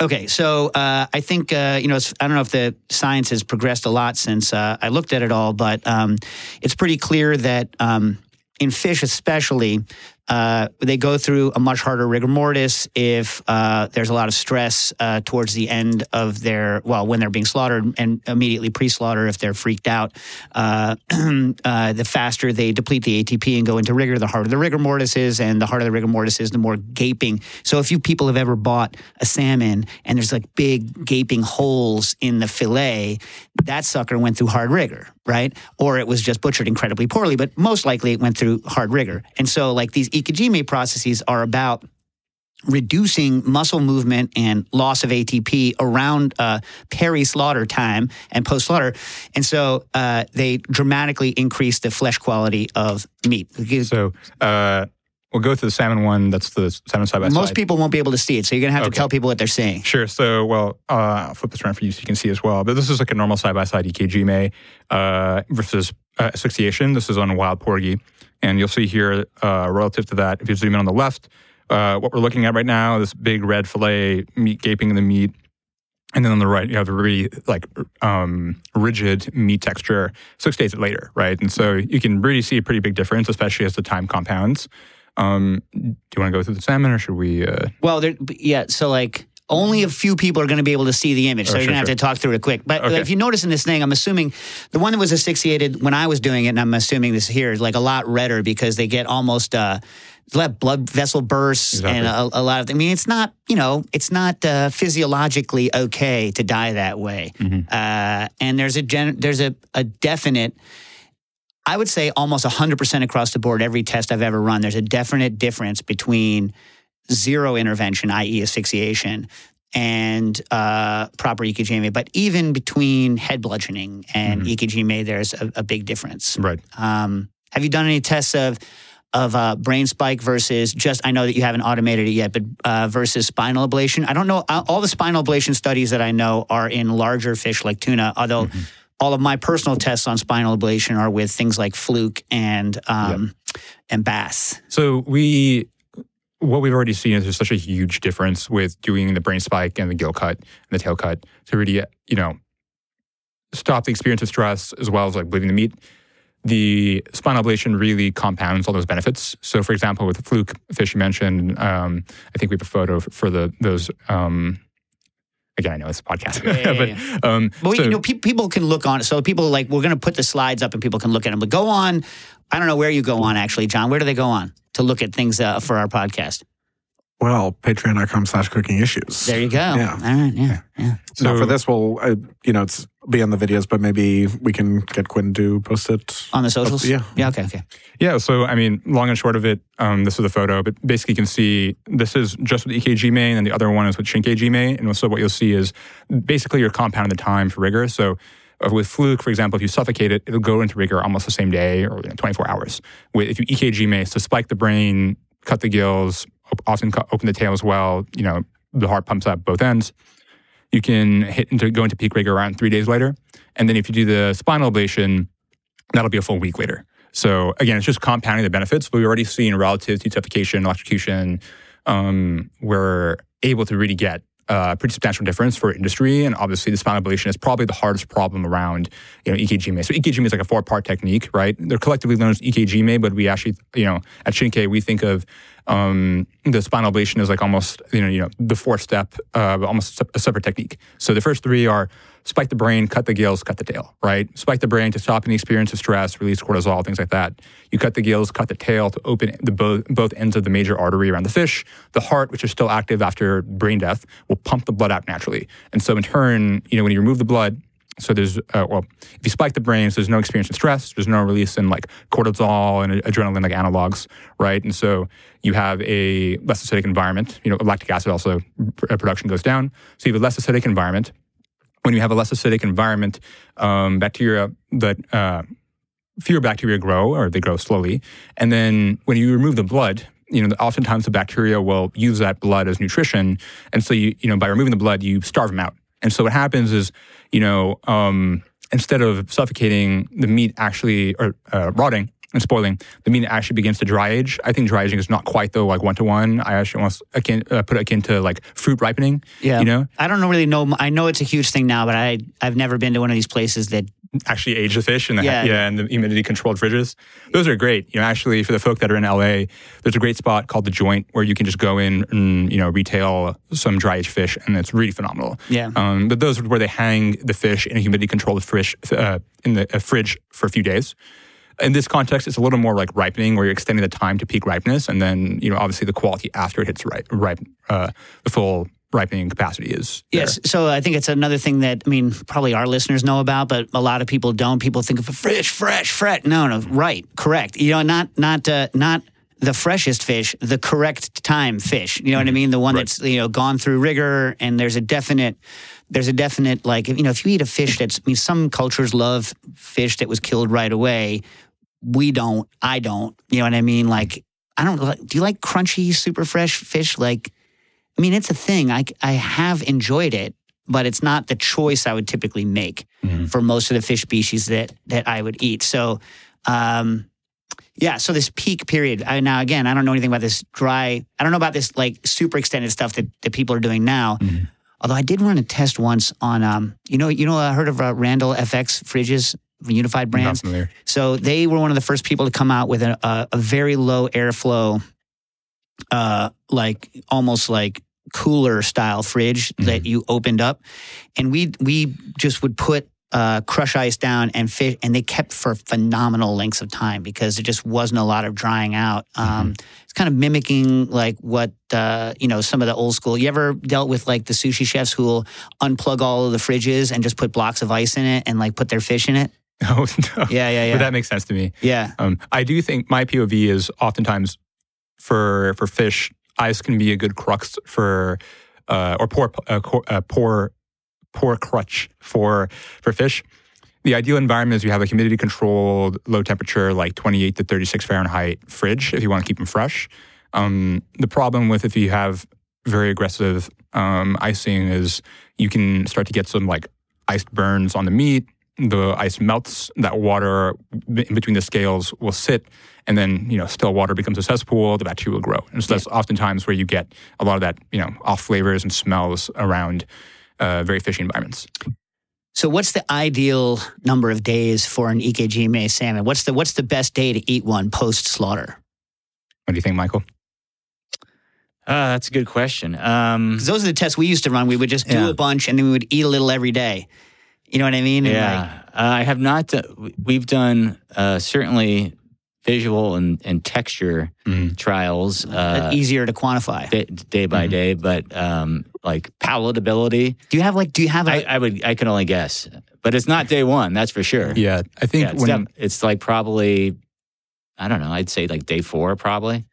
okay, so uh, I think uh, you know I don't know if the science has progressed a lot since uh, I looked at it all, but um, it's pretty clear that um, in fish, especially. Uh, they go through a much harder rigor mortis if uh, there's a lot of stress uh, towards the end of their well when they're being slaughtered and immediately pre-slaughter if they're freaked out. Uh, uh, the faster they deplete the ATP and go into rigor, the harder the rigor mortis is, and the harder the rigor mortis is, the more gaping. So if you people have ever bought a salmon and there's like big gaping holes in the fillet, that sucker went through hard rigor, right? Or it was just butchered incredibly poorly, but most likely it went through hard rigor. And so like these ikejime processes are about reducing muscle movement and loss of ATP around uh, peri slaughter time and post slaughter. And so uh, they dramatically increase the flesh quality of meat. So uh, we'll go to the salmon one. That's the salmon side by side. Most people won't be able to see it, so you're going to have to tell people what they're seeing. Sure. So, well, uh, I'll flip this around for you so you can see as well. But this is like a normal side by side ikejime uh, versus uh, asphyxiation. This is on wild porgy. And you'll see here, uh, relative to that, if you zoom in on the left, uh, what we're looking at right now, this big red fillet, meat gaping in the meat. And then on the right, you have the really like um, rigid meat texture six days later, right? And so you can really see a pretty big difference, especially as the time compounds. Um, do you want to go through the salmon or should we? Uh, Well, there, yeah. So like. Only a few people are going to be able to see the image, so Oh, you're sure, going to have to talk through it quick. But Okay. if you notice in this thing, I'm assuming the one that was asphyxiated when I was doing it, and I'm assuming this here is like a lot redder because they get almost uh, they blood vessel bursts and a, a lot of. I mean, it's not you know, it's not uh, physiologically okay to die that way. Mm-hmm. Uh, and there's a gen- there's a, a definite. I would say almost 100% across the board, every test I've ever run, there's a definite difference between zero intervention, i.e., asphyxiation, and uh, proper ikejime. But even between head bludgeoning and Mhm. ikejime, there's a, a big difference. right. Um, have you done any tests of of uh, brain spike versus just? I know that you haven't automated it yet, but uh, versus spinal ablation. I don't know. uh, All the spinal ablation studies that I know are in larger fish like tuna, although. All of my personal tests on spinal ablation are with things like fluke and um, and bass. So we, what we've already seen is there's such a huge difference with doing the brain spike and the gill cut and the tail cut to really, you know, stop the experience of stress as well as like bleeding the meat. The spinal ablation really compounds all those benefits. So, for example, with the fluke fish you mentioned, um, I think we have a photo for, for the those. Um, again, I know it's a podcast, Yeah, yeah, but um, so- you know, pe- people can look on it. So people like we're going to put the slides up and people can look at them. But go on. I don't know where you go on actually, John. Where do they go on to look at things uh, for our podcast? Well, patreon.com slash cooking issues. There you go. Yeah. All right. Yeah. Yeah. So So- for this, we'll, uh, you know, it's be on the videos, but maybe we can get Quinn to post it. On the socials. yeah. Yeah. Okay. Okay. Yeah, so I mean, long and short of it, um, this is a photo, but basically you can see this is just with ikejime, and the other one is with shinkei jime. And so what you'll see is basically your compound compounding the time for rigor. So uh, with fluke, for example, if you suffocate it, it'll go into rigor almost the same day or you know, 24 hours. With if you ikejime, to spike the brain, cut the gills, op- often open the tail as well. You know, the heart pumps up both ends. You can hit into go into peak rigor around three days later, and then if you do the spinal ablation, that'll be a full week later. So again, it's just compounding the benefits, but we already seen relative to suffocation, electrocution, um, we're able to really get a pretty substantial difference for industry. And obviously, the spinal ablation is probably the hardest problem around you know ikejime So ikejime is like a four part technique, right? They're collectively known as ikejime but we actually you know at Shinkei we think of um, the spinal ablation is like almost you know you know the fourth step, uh, almost a separate technique. So the first three are spike the brain, cut the gills, cut the tail, right? Spike the brain to stop any experience of stress, release cortisol, things like that. You cut the gills, cut the tail to open the both, both ends of the major artery around the fish. The heart, which is still active after brain death, will pump the blood out naturally. And so in turn, you know, when you remove the blood, So there's uh, well, if you spike the brains, there's no experience in stress. There's no release in like cortisol and adrenaline like analogs, right? And so you have a less acidic environment. You know, lactic acid also uh, production goes down. So you have a less acidic environment. When you have a less acidic environment, um, bacteria that uh, fewer bacteria grow, or they grow slowly. And then when you remove the blood, you know, oftentimes the bacteria will use that blood as nutrition, and so you, you know, by removing the blood, you starve them out. And so what happens is, you know, um, instead of suffocating, the meat actually or uh, rotting and spoiling, the meat actually begins to dry age. I think dry aging is not quite though like one to one. I actually almost akin, uh, put it akin to like fruit ripening. Yeah, you know, I don't really know. I know it's a huge thing now, but I I've never been to one of these places that actually age the fish in the Yeah. yeah, and the humidity controlled fridges. Those are great. You know, actually for the folk that are in LA, there's a great spot called the Joint where you can just go in and you know retail some dry aged fish, and it's really phenomenal. Yeah. Um, but those are where they hang the fish in a humidity controlled fish uh, in the a fridge for a few days. In this context, it's a little more like ripening, where you're extending the time to peak ripeness, and then you know obviously the quality after it hits ripe, ripe uh, the full ripening capacity is. there. Yes. So I think it's another thing that I mean, probably our listeners know about, but a lot of people don't. People think of fresh, fresh, fresh. No, no, right, correct. You know, not not uh, not the freshest fish, the correct time fish. You know what I mean? The one Right. that's you know gone through rigor, and there's a definite. There's a definite like you know if you eat a fish that's I mean some cultures love fish that was killed right away. We don't. I don't. You know what I mean? Like I don't. like- Do you like crunchy, super fresh fish? Like I mean, it's a thing. I, I have enjoyed it, but it's not the choice I would typically make for most of the fish species that that I would eat. So, um, yeah. So this peak period. I, now, again, I don't know anything about this dry. I don't know about this like super extended stuff that, that people are doing now. Although I did run a test once on, um, you know, you know, I heard of uh, Randell FX fridges, Unified Brands. So they were one of the first people to come out with a, a, a very low airflow, uh, like almost like cooler style fridge that you opened up, and we we just would put uh, crush ice down and fish, and they kept for phenomenal lengths of time because there just wasn't a lot of drying out. Um, It's kind of mimicking like what uh, you know some of the old school. You ever dealt with like the sushi chefs who will unplug all of the fridges and just put blocks of ice in it and like put their fish in it? Oh no. Yeah, yeah, yeah. But that makes sense to me. Yeah. Um, I do think my POV is oftentimes for for fish, ice can be a good crux for uh, or poor uh, uh, poor poor crutch for for fish. The ideal environment is you have a humidity controlled, low temperature, like 28 to 36 Fahrenheit fridge if you want to keep them fresh. Um, the problem with if you have very aggressive um, icing is you can start to get some like iced burns on the meat. The ice melts, that water in between the scales will sit, and then you know still water becomes a cesspool. The bacteria will grow, and so that's oftentimes where you get a lot of that you know off flavors and smells around uh, very fishy environments. So, what's the ideal number of days for an ikejime salmon? What's the what's the best day to eat one post slaughter? What do you think, Michael? Uh, that's a good question. Um, 'Cause those are the tests we used to run. We would just do Yeah. a bunch and then we would eat a little every day. You know what I mean? And, like, yeah, uh, I have not. do- we- we've done uh, certainly visual and, and texture Mm. trials uh, easier to quantify. day, day by Mhm. day, but um, like palatability, Do you have like? Do you have a? I, I would I can only guess, but it's not day one. That's for sure. Yeah, I think Yeah, it's, when def- it's like probably I don't know. I'd say like day four probably.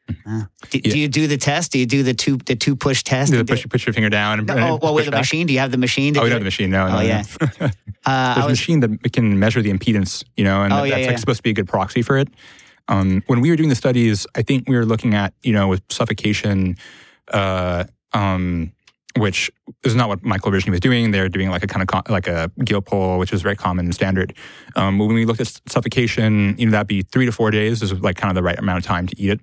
do, do you do the test? Do you do the two the two push test? you And push, put your finger down and, do- and oh, well, with the back. machine. Do you have the machine? To Oh, we do don't have the machine. No, no, Oh, no. yeah. There's Uh, I a was, machine that can measure the impedance, you know, and Oh, that- yeah, that's yeah. like supposed to be a good proxy for it. Um, when we were doing the studies, I think we were looking at, you know, with suffocation, uh, um, which is not what Michael originally was doing. They're doing like a kind of co- like a gill pull, which is very common and standard. Um, when we looked at suffocation, you know, that'd be three to four days is like kind of the right amount of time to eat it.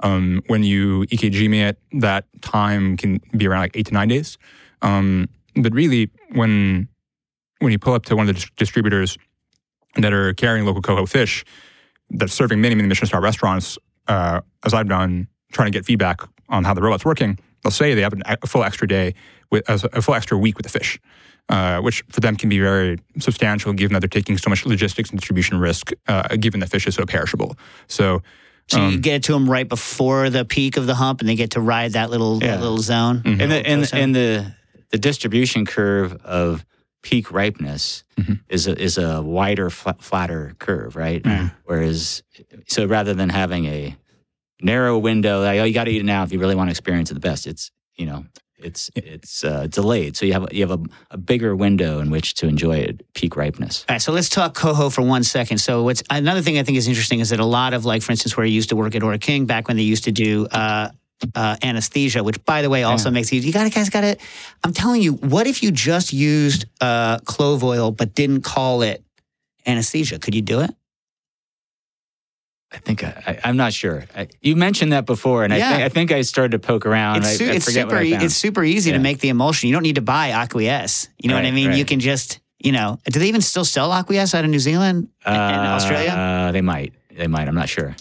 Um, when you ikejime it, that time can be around like eight to nine days. Um, but really, when when you pull up to one of the dis- distributors that are carrying Local Coho fish, that's serving many, many Michelin star restaurants, uh, as I've done, trying to get feedback on how the robot's working, they'll say they have an, a full extra day with as a full extra week with the fish, uh, which for them can be very substantial, given that they're taking so much logistics and distribution risk, uh, given the fish is so perishable. So. so you um, get it to them right before the peak of the hump, and they get to ride that little Yeah. that little zone. Mhm. and the and, Close and the the distribution curve of peak ripeness Mhm. is a, is a wider, fla- flatter curve, right? Mm. Whereas, so rather than having a narrow window, like, oh, you got to eat it now if you really want to experience it the best. It's you know, it's it's uh, delayed, so you have you have a, a bigger window in which to enjoy it, peak ripeness. All right, so let's talk coho for one second. So, what's another thing I think is interesting is that a lot of, like, for instance, where I used to work at Ora King back when they used to do uh, uh, anesthesia, which, by the way, also Yeah. makes you, you gotta, guys, gotta, I'm telling you, what if you just used uh, clove oil but didn't call it anesthesia? Could you do it? I think I, I, I'm not sure. I, you mentioned that before, and I, Yeah. think, I think I started to poke around. It's, I, su- I it's forget super, what I e- found. it's super easy to make the emulsion. You don't need to buy AQUI-S. You know what I Right, mean? You can just, you know, do they even still sell AQUI-S out of New Zealand and Australia? Uh, they might. They might. I'm not sure.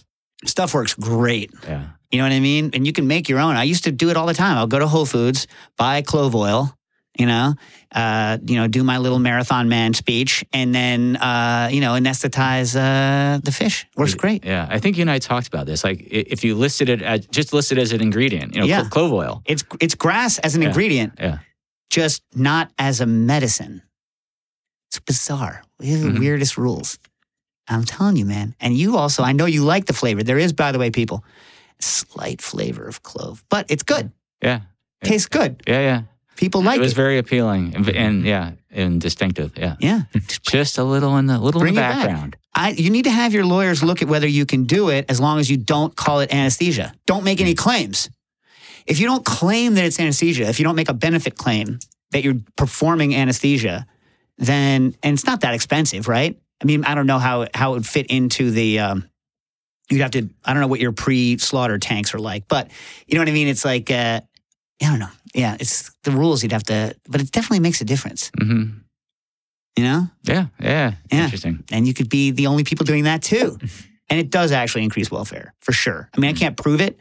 Stuff works great. Yeah. You know what I mean? And you can make your own. I used to do it all the time. I'll go to Whole Foods, buy clove oil, you know, uh, you know, do my little marathon man speech, and then uh, you know, anesthetize uh, the fish. Works great. Yeah, I think you and I talked about this. Like, if you listed it as just listed as an ingredient, you know, Yeah. clo- clove oil. It's it's GRAS as an Yeah. ingredient, Yeah. just not as a medicine. It's bizarre. These are the Mhm. weirdest rules. I'm telling you, man. And you also, I know you like the flavor. There is, by the way, people, slight flavor of clove, but it's good. Yeah. Tastes good. Yeah. Yeah. People like it was it. very appealing and, and yeah, and distinctive. Yeah. yeah. Just a little in the little in the background. I, you need to have your lawyers look at whether you can do it as long as you don't call it anesthesia. Don't make any claims. If you don't claim that it's anesthesia, if you don't make a benefit claim that you're performing anesthesia, then, and it's not that expensive, right? I mean, I don't know how, how it would fit into the, um, you'd have to, I don't know what your pre slaughter tanks are like, but you know what I mean? It's like, uh, I don't know. Yeah, it's the rules you'd have to, but it definitely makes a difference, hmm you know? Yeah. Yeah. Yeah. Interesting. and you could be the only people doing that too. And it does actually increase welfare for sure. I mean, I can't prove it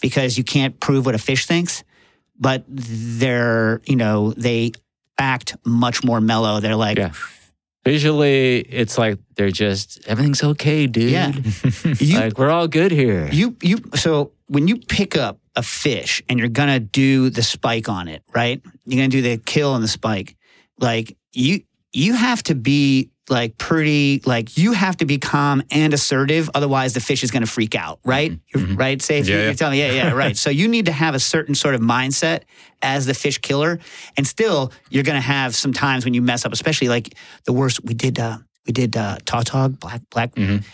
because you can't prove what a fish thinks, but they're, you know, they act much more mellow. They're like, Yeah. Visually, it's like they're just everything's okay, dude. Yeah. you, like we're all good here. you, you, so when you pick up a fish and you're going to do the spike on it, right? You're going to do the kill and the spike. Like you, you have to be like pretty, like you have to be calm and assertive. Otherwise the fish is going to freak out, right? You're- Right? Say if you, Yeah, you're yeah. telling me, yeah, yeah, right. so you need to have a certain sort of mindset as the fish killer. And still you're going to have some times when you mess up, especially like the worst we did, uh, we did, uh, tautog, black, black. Mhm.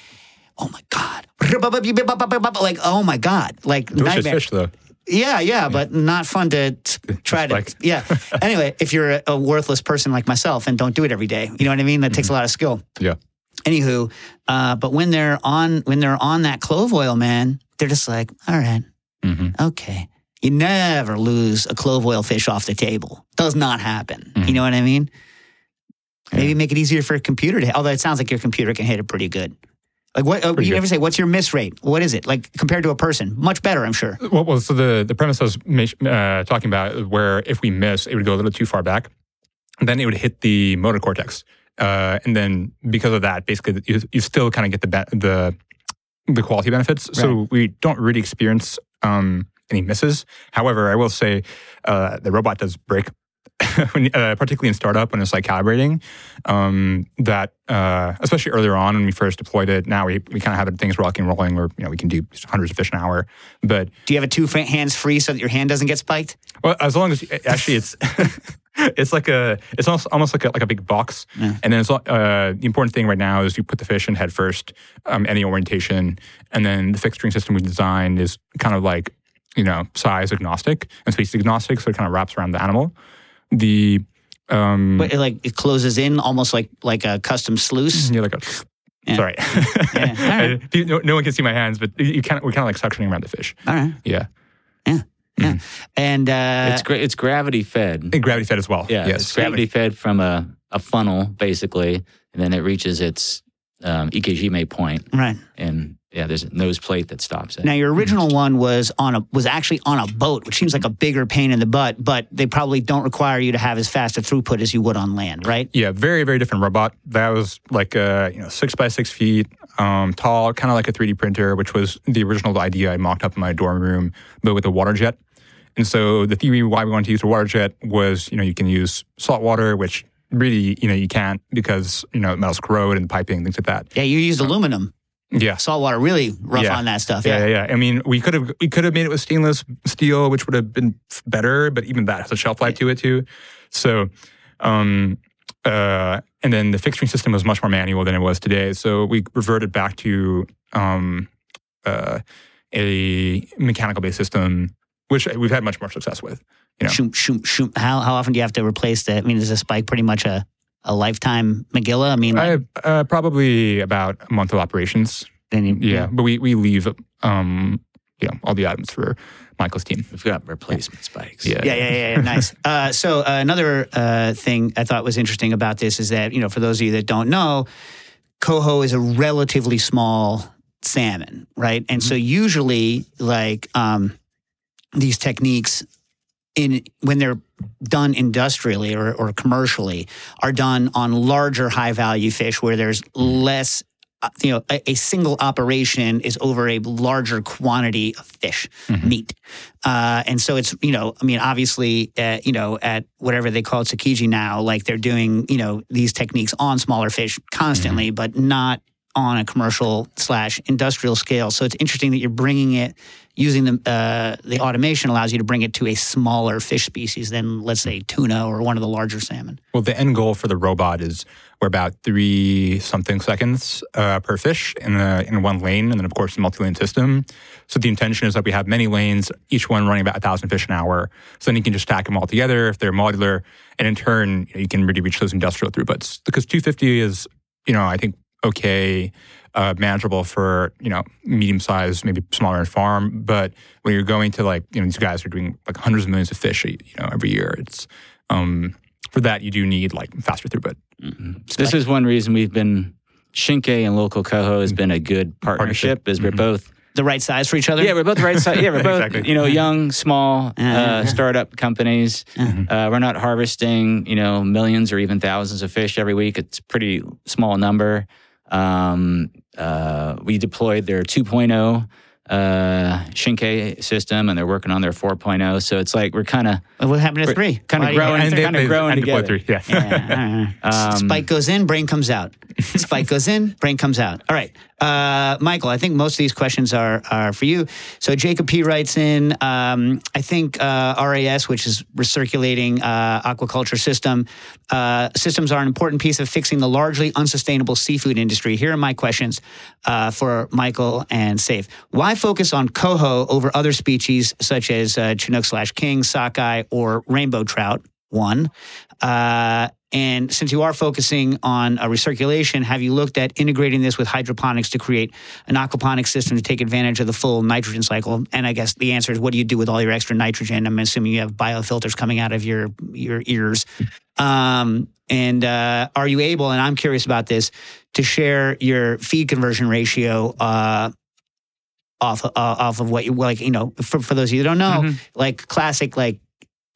Oh my God. Like, oh my God. Like nightmare. fish, though. Yeah, yeah, but not fun to t- try to. Like- Yeah. Anyway, if you're a, a worthless person like myself and don't do it every day, you know what I mean. That takes a lot of skill. Yeah. Anywho, uh, but when they're on when they're on that clove oil, man, they're just like, all right, hmm okay. You never lose a clove oil fish off the table. Does not happen. You Mhm. know what I mean? Maybe Yeah. make it easier for a computer to. Although it sounds like your computer can hit it pretty good. Like what? Uh, you good. ever say what's your miss rate? What is it like compared to a person? Much better, I'm sure. Well, well, so the, the premise I was uh, talking about, where if we miss, it would go a little too far back, then it would hit the motor cortex, uh, and then because of that, basically, you, you still kind of get the be- the the quality benefits. So we don't really experience um, any misses. However, I will say uh, the robot does break. when, uh, particularly in startup when it's like calibrating, um, that uh, especially earlier on when we first deployed it. Now we, we kind of have things rocking and rolling where you know we can do hundreds of fish an hour. But Do you have a two hands free so that your hand doesn't get spiked? well, as long as actually it's it's like a it's almost, almost like a like a big box, Yeah. and then it's, uh, the important thing right now is you put the fish in head first, um, any orientation, and then the fixturing system we designed is kind of like you know size agnostic and species agnostic, so it kind of wraps around the animal. The um, But it, like it closes in almost like like a custom sluice. yeah, like a Yeah. sorry, Yeah. All right. No, no one can see my hands, but you kind of we're kind of like suctioning around the fish. All right. Yeah, Yeah. Yeah. And uh, it's gra- it's gravity fed. and gravity fed as well. Yeah, yes, it's gravity fed from a, a funnel basically, and then it reaches its um, Ikejime point, right and yeah, there's a nose plate that stops it. now, your original one was on a was actually on a boat, which seems like a bigger pain in the butt. But they probably don't require you to have as fast a throughput as you would on land, right? Yeah, very very different robot. That was like uh, you know six by six feet, um, tall, kind of like a 3D printer, which was the original idea I mocked up in my dorm room, but with a water jet. And so the theory why we wanted to use a water jet was you know you can use salt water, which really, you know, you can't because you know it metals corrode and piping things like that. Yeah, you used aluminum. Yeah. Saltwater really rough Yeah. on that stuff. Yeah, Yeah. yeah. I mean, we could have we could have made it with stainless steel, which would have been better, but even that has a shelf life to it too. So, um, uh, and then the fixturing system was much more manual than it was today. So we reverted back to um, uh, a mechanical based system, which we've had much more success with. You know, Shoom, shoom, shoom. How how often do you have to replace that? I mean, is a spike pretty much a a lifetime McGilla? I mean, like, I, uh, probably about a month of operations. then you, Yeah, but we we leave um, you know all the items for Michael's team. We've got replacement spikes. Yeah. Yeah, yeah, yeah, yeah. nice. Uh, so uh, another uh, thing I thought was interesting about this is that you know, for those of you that don't know, coho is a relatively small salmon, right? And so usually, like um, these techniques, in when they're done industrially or, or commercially, are done on larger, high value fish where there's less. You know, a, a single operation is over a larger quantity of fish, meat. Uh, and so it's, you know, I mean, obviously, uh, you know, at whatever they call it, Tsukiji now, like they're doing, you know, these techniques on smaller fish constantly, but not on a commercial slash industrial scale. So it's interesting that you're bringing it using the uh, the automation allows you to bring it to a smaller fish species than let's say tuna or one of the larger salmon. Well, the end goal for the robot is we're about three something seconds uh, per fish in the in one lane, and then of course the multi-lane system. So the intention is that we have many lanes, each one running about a thousand fish an hour. So then you can just stack them all together if they're modular, and in turn you can really reach those industrial throughputs. Because 250 is, you know, I think okay, uh, manageable for you know medium sized, maybe smaller farm. But when you're going to like you know these guys are doing like hundreds of millions of fish, you know, every year, it's um, for that you do need like faster throughput. This is one reason we've been Shinkei and Local Coho has been a good partnership. Is we're both The right size for each other. yeah we're both the right size. yeah we're both Exactly. you know young small Uh-huh. uh, startup companies. Uh, we're not harvesting you know millions or even thousands of fish every week. It's a pretty small number. Um, uh, we deployed their 2.0 uh, Shinkei system, and they're working on their 4.0. So it's like we're kind of What happened to three? kinda Why do you growing- and three? kinda growing and together. three, yeah. Yeah. Um, Spike goes in, brain comes out. Spike goes in, brain comes out. All right, uh, Michael. I think most of these questions are are for you. So Jacob P writes in. Um, I think uh, RAS, which is recirculating uh, aquaculture system, uh, systems are an important piece of fixing the largely unsustainable seafood industry. Here are my questions uh, for Michael and Saif. Why focus on coho over other species such as uh, Chinook slash king, sockeye, or rainbow trout? One. Uh, and since you are focusing on uh, recirculation, have you looked at integrating this with hydroponics to create an aquaponics system to take advantage of the full nitrogen cycle? And I guess the answer is, what do you do with all your extra nitrogen? I'm assuming you have biofilters coming out of your your ears. Um, and uh, are you able? And I'm curious about this to share your feed conversion ratio. Uh, off uh, off of what you like, you know, for, for those of you that don't know, like classic, like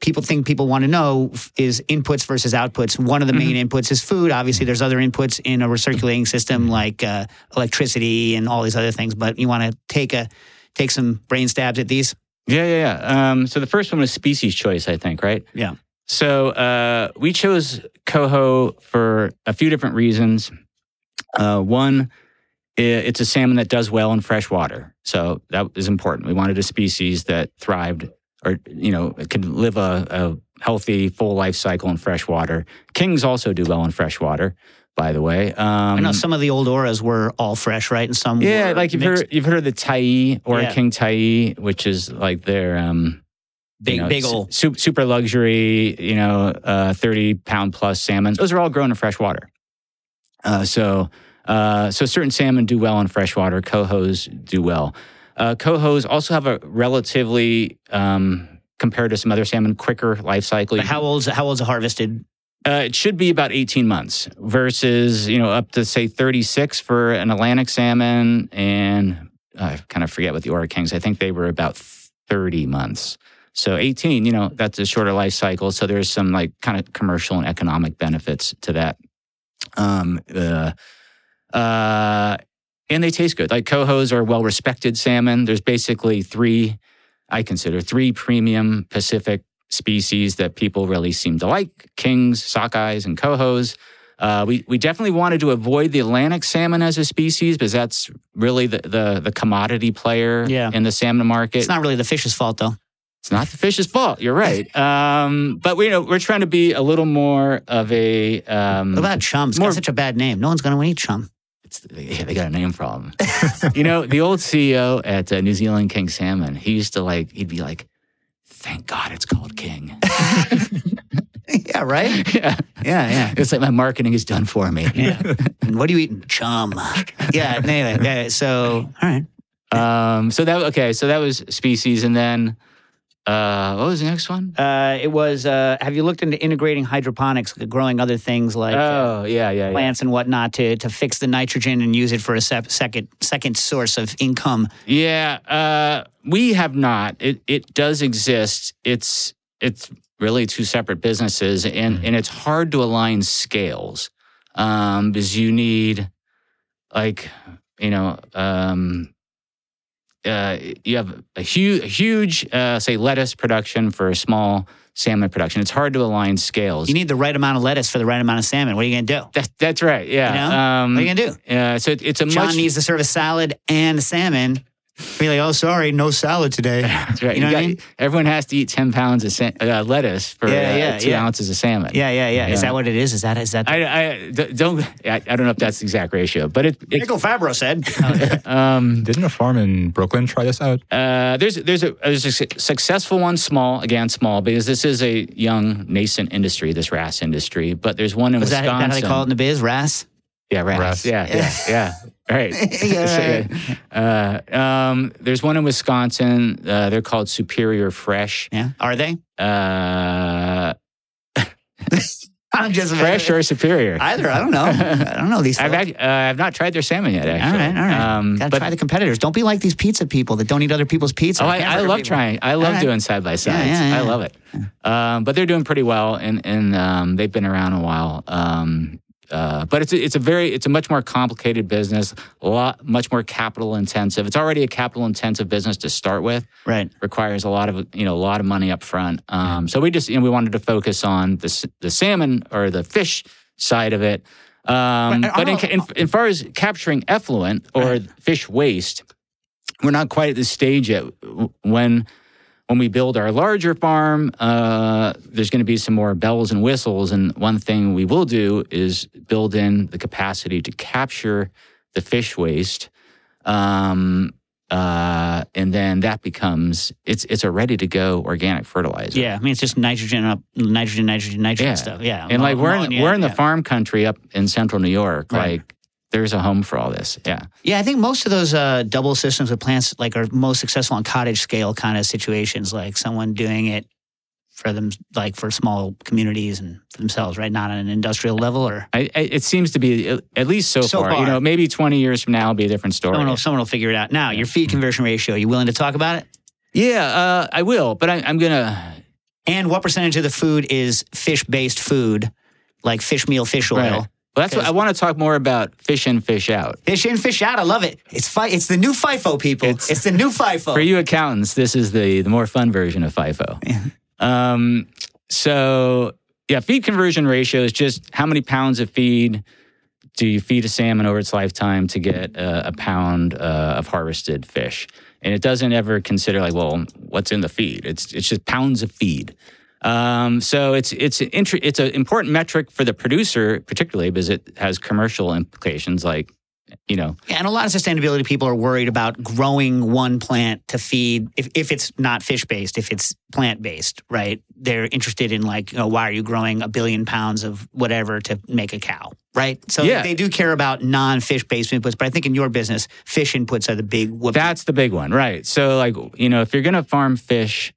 people think people want to know is inputs versus outputs. One of the main inputs is food. Obviously, there's other inputs in a recirculating system like uh, electricity and all these other things. But you want to take a take some brain stabs at these. Yeah, yeah, yeah. Um, so the first one was species choice, I think, right? Yeah. So uh, we chose coho for a few different reasons. Uh, one, it's a salmon that does well in fresh water, so that is important. We wanted a species that thrived, or you know, could live a, a healthy, full life cycle in fresh water. Kings also do well in fresh water, by the way. Um, I know some of the old auras were all fresh, right? And some yeah, like you've mixed. heard you've heard of the Tyee or Yeah. King Tyee, which is like their um Big- you know, big su- ol'. su- super luxury, you know, uh, thirty pound plus salmon. Those are all grown in fresh water. Uh, so uh, so certain salmon do well in freshwater. Cohos do well. Uh, cohos also have a relatively um, compared to some other salmon quicker life cycle. But how old's how old's a harvested? Uh, it should be about 18 months versus, you know, up to say 36 for an Atlantic salmon. And I kind of forget what the Ora Kings, I think they were about 30 months. So 18, you know, that's a shorter life cycle. So there's some like kind of commercial and economic benefits to that. Um, uh, uh, and they taste good. Like cohos are well respected salmon. There's basically three, I consider three premium Pacific species that people really seem to like: kings, sockeyes, and cohos. Uh, we we definitely wanted to avoid the Atlantic salmon as a species because that's really the the, the commodity player Yeah. in the salmon market. It's not really the fish's fault, though. It's not the fish's fault. You're right. Um, but we you know we're trying to be a little more of a. Um, What about chum? It's More- got such a bad name. No one's going to want to eat chum. It's, yeah, they got a name problem. you know, the old CEO at uh, New Zealand King Salmon, he used to like, he'd be like, "Thank God it's called King." yeah, right? yeah, Yeah, yeah. it's like my marketing is done for me. Yeah. what are you eating? Chum. Yeah, anyway. Yeah, so, all right. Um, so that okay, so that was species, and then uh, what was the next one? Uh, it was, uh, have you looked into integrating hydroponics, growing other things like uh, oh yeah, yeah, yeah. plants and whatnot to, to fix the nitrogen and use it for a sep- second, second source of income? Yeah, uh, we have not. It it does exist. It's it's really two separate businesses, and and it's hard to align scales um, because you need like you know um, uh, you have a huge huge uh, say lettuce production for a small salmon production. It's hard to align scales. You need the right amount of lettuce for the right amount of salmon. What are you going to do? that, that's right. Yeah. You know? Um, What are you going to do? uh, so it, it's a John much needs to serve a salad and salmon. Be like, oh, sorry, no salad today. That's right. You know You what I mean? Everyone has to eat ten pounds of sa- uh, lettuce for Yeah, uh, yeah, two yeah. ounces of salmon. Yeah, yeah, yeah. Is Yeah. that what it is? Is that is that? I, I d- don't. I, I don't know if that's the exact ratio, but it. it Michael Fabbro said. um, Didn't a farm in Brooklyn try this out? uh, there's there's a there's a successful one, small again, small because this is a young nascent industry, this RAS industry. But there's one in Was that, Wisconsin. that how they call it in the biz? RAS? Yeah, RAS. RAS. Yeah, yeah, yeah. Right. Yeah, So, uh, um, there's one in Wisconsin. Uh, they're called Superior Fresh. Yeah. Are they? Uh, I'm just fresh or Superior? either. I don't know. I don't know these. I've, act- uh, I've not tried their salmon yet. all Actually, right, all right. Um, Gotta but try the competitors. Don't be like these pizza people that don't eat other people's pizza. oh, I, I hamburger love people. trying. I love All right. doing side by sides. Yeah, yeah, I love it. Um, but they're doing pretty well, and and um, they've been around a while. Uh, but it's a, it's a very it's a much more complicated business, a lot much more capital intensive. It's already a capital intensive business to start with. Right. requires a lot of you know a lot of money up front. Um, so we just you know we wanted to focus on the the salmon or the fish side of it. Um, Right, but in, in, in far as capturing effluent or fish waste, we're not quite at the stage yet. When when we build our larger farm, uh, there's going to be some more bells and whistles. And one thing we will do is build in the capacity to capture the fish waste. Um, uh, and then that becomes it's it's a ready to go organic fertilizer. Yeah. I mean, it's just nitrogen up, nitrogen, nitrogen, nitrogen Yeah. stuff. Yeah. and like we're in, we're in the farm country up in central New York. Right. Like there's a home for all this. Yeah. Yeah, I think most of those uh, double systems with plants like are most successful on cottage scale kind of situations, like someone doing it for them, like for small communities and for themselves, right? Not on an industrial level, or I, I, it seems to be at- least so, So far. You know, maybe 20 years from now will be a different story. someone will, someone will figure it out. Now, your feed conversion ratio, you willing to talk about it? Yeah, uh, I will, but I, I'm gonna. And what percentage of the food is fish based food, like fish meal, fish oil? Right. Well, that's what I want to talk more about. Fish in, fish out. Fish in, fish out. I love it. It's fi- It's the new FIFO, people. It's, It's- the new FIFO. For you accountants, this is the the more fun version of FIFO. Yeah. Um, so yeah, feed conversion ratio is just how many pounds of feed do you feed a salmon over its lifetime to get a, a pound uh, of harvested fish, and it doesn't ever consider like, well, what's in the feed? It's it's just pounds of feed. Um, so it's it's an inter- it's an important metric for the producer, particularly because it has commercial implications, like you know, Yeah, and a lot of sustainability people are worried about growing one plant to feed if, if it's not fish based, if it's plant based, right? They're interested in like, you know, why are you growing a billion pounds of whatever to make a cow, right? So Yeah. they do care about non fish based inputs, but I think in your business, fish inputs are the big whoop. That's the big one, right? So, like, you know, if you're going to farm fish,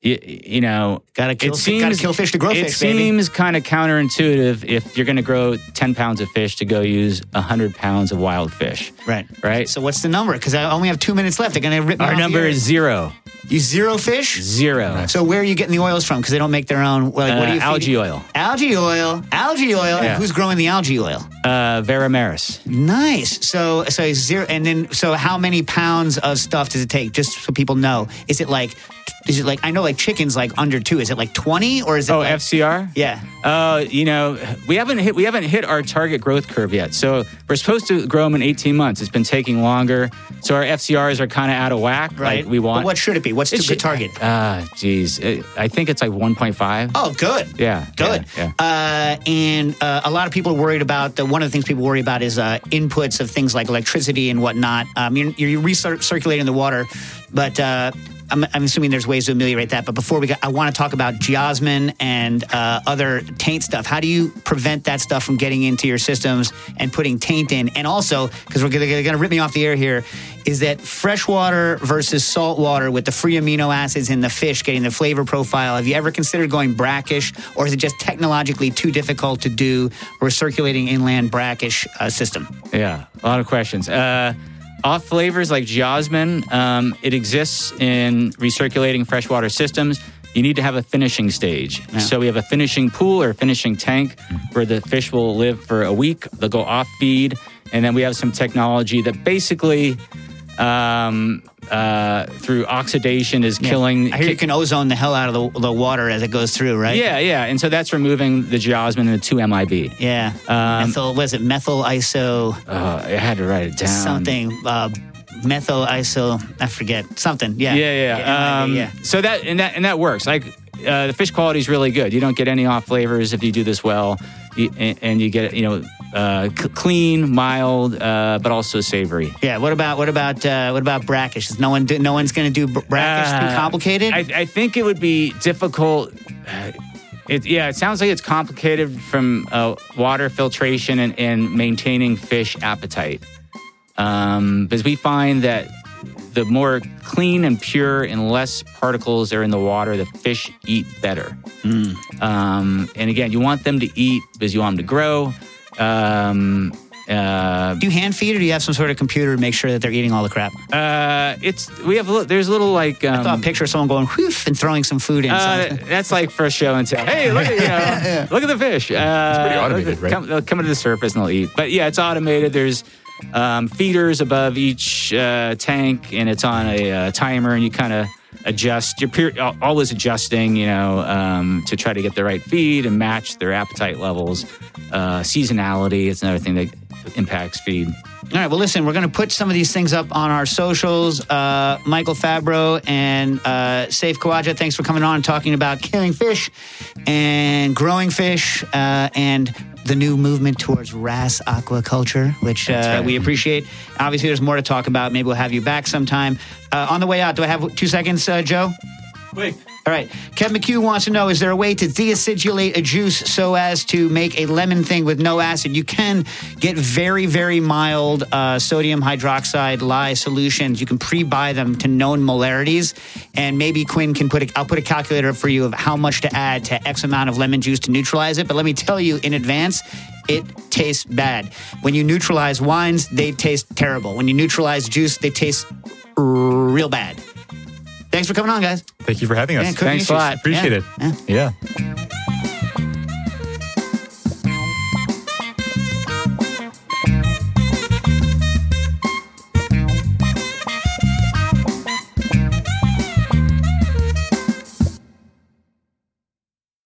you, you know, gotta kill, it fi- gotta seems- kill fish to grow it fish, baby. seems kind of counterintuitive if you're going to grow 10 pounds of fish to go use 100 pounds of wild fish, Right. right? So what's the number? Because I only have two minutes left. They're gonna rip Our number is zero. you zero fish. Zero. So where are you getting the oils from? Because they don't make their own. Like, what Uh, are you algae feeding? oil. Algae oil. Algae oil. Yeah. And who's growing the algae oil? Uh, Veramaris. Nice. So so zero, and then so how many pounds of stuff does it take? Just so people know, is it like is it like I know like chicken's like under two. Is it like twenty or is it? Oh, like, FCR. Yeah. Uh, you know, we haven't hit we haven't hit our target growth curve yet. So we're supposed to grow them in 18 months. It's been taking longer. So our FCRs are kind of out of whack. Right. Like we want. But what should it be? What's the It good should- target? Ah, geez. It- I think it's like 1.5. Oh, good. Yeah. Good. Yeah. Uh, and uh, a lot of people are worried about the, one of the things people worry about is uh, inputs of things like electricity and whatnot. Um, you're, you're recirculating the water, but uh, I'm, I'm assuming there's ways to ameliorate that. But before we go, I want to talk about geosmin and uh, other taint stuff. How do you prevent that stuff from getting into your systems and putting taint in? And also, because we're going to rip me off the air here, is that freshwater versus saltwater with the free amino acids in the fish getting the flavor profile? Have you ever considered going brackish, or is it just technologically too difficult to do recirculating inland brackish uh, system? Yeah, a lot of questions. Uh, off flavors like geosmin, um, it exists in recirculating freshwater systems. You need to have a finishing stage. So we have a finishing pool or finishing tank where the fish will live for a week. They'll go off feed, and then we have some technology that basically, um, uh, through oxidation, is killing. I hear you can ozone the hell out of the, the water as it goes through, right? Yeah, yeah, and so that's removing the geosmin and the two MIB. Yeah. Um, methyl, was it methyl iso Uh, I had to write it down. something? Uh, methyl iso, I forget. Something. Yeah. Yeah, yeah. Yeah, um, yeah. So that and that and that works. Like uh, the fish quality is really good. You don't get any off flavors if you do this well, you, and, and you get you know uh, c- clean, mild, uh, but also savory. Yeah. What about what about uh, what about brackish? Is no one do, no one's going to do br- brackish? too Uh, complicated. I, I think it would be difficult. It, yeah, it sounds like it's complicated from uh, water filtration and, and maintaining fish appetite. Um, because we find that the more clean and pure and less particles are in the water, the fish eat better. Um, and again, you want them to eat because you want them to grow. Um, uh, do you hand feed or do you have some sort of computer to make sure that they're eating all the crap? uh, it's we have a there's a little like um, I saw a picture of someone going whoof and throwing some food in. uh, that's like for a show and tell. Hey, look at you know, look at the fish. Uh, it's pretty automated, right? Come, they'll come to the surface and they'll eat. But yeah, it's automated. There's um, feeders above each uh, tank, and it's on a uh, timer, and you kind of adjust. You're always adjusting, you know, um, to try to get the right feed and match their appetite levels. Uh, seasonality is another thing that impacts feed. All right. Well, listen, we're going to put some of these things up on our socials. Uh, Michael Fabbro and uh, Saif Khawaja, thanks for coming on and talking about killing fish and growing fish uh, and the new movement towards RAS aquaculture, which uh, right. we appreciate. Obviously, there's more to talk about. Maybe we'll have you back sometime. Uh, on the way out, do I have two seconds, uh, Joe? Quick. All right. Kevin McHugh wants to know Is there a way to deacidulate a juice so as to make a lemon thing with no acid? You can get very, very mild uh, sodium hydroxide lye solutions. You can pre buy them to known molarities. And maybe Quinn can put a, I'll put a calculator for you of how much to add to X amount of lemon juice to neutralize it. But let me tell you in advance, it tastes bad. When you neutralize wines, they taste terrible. When you neutralize juice, they taste real bad. Thanks for coming on, guys. Thank you for having us. Yeah, Thanks a lot. Appreciate yeah. it. yeah. yeah.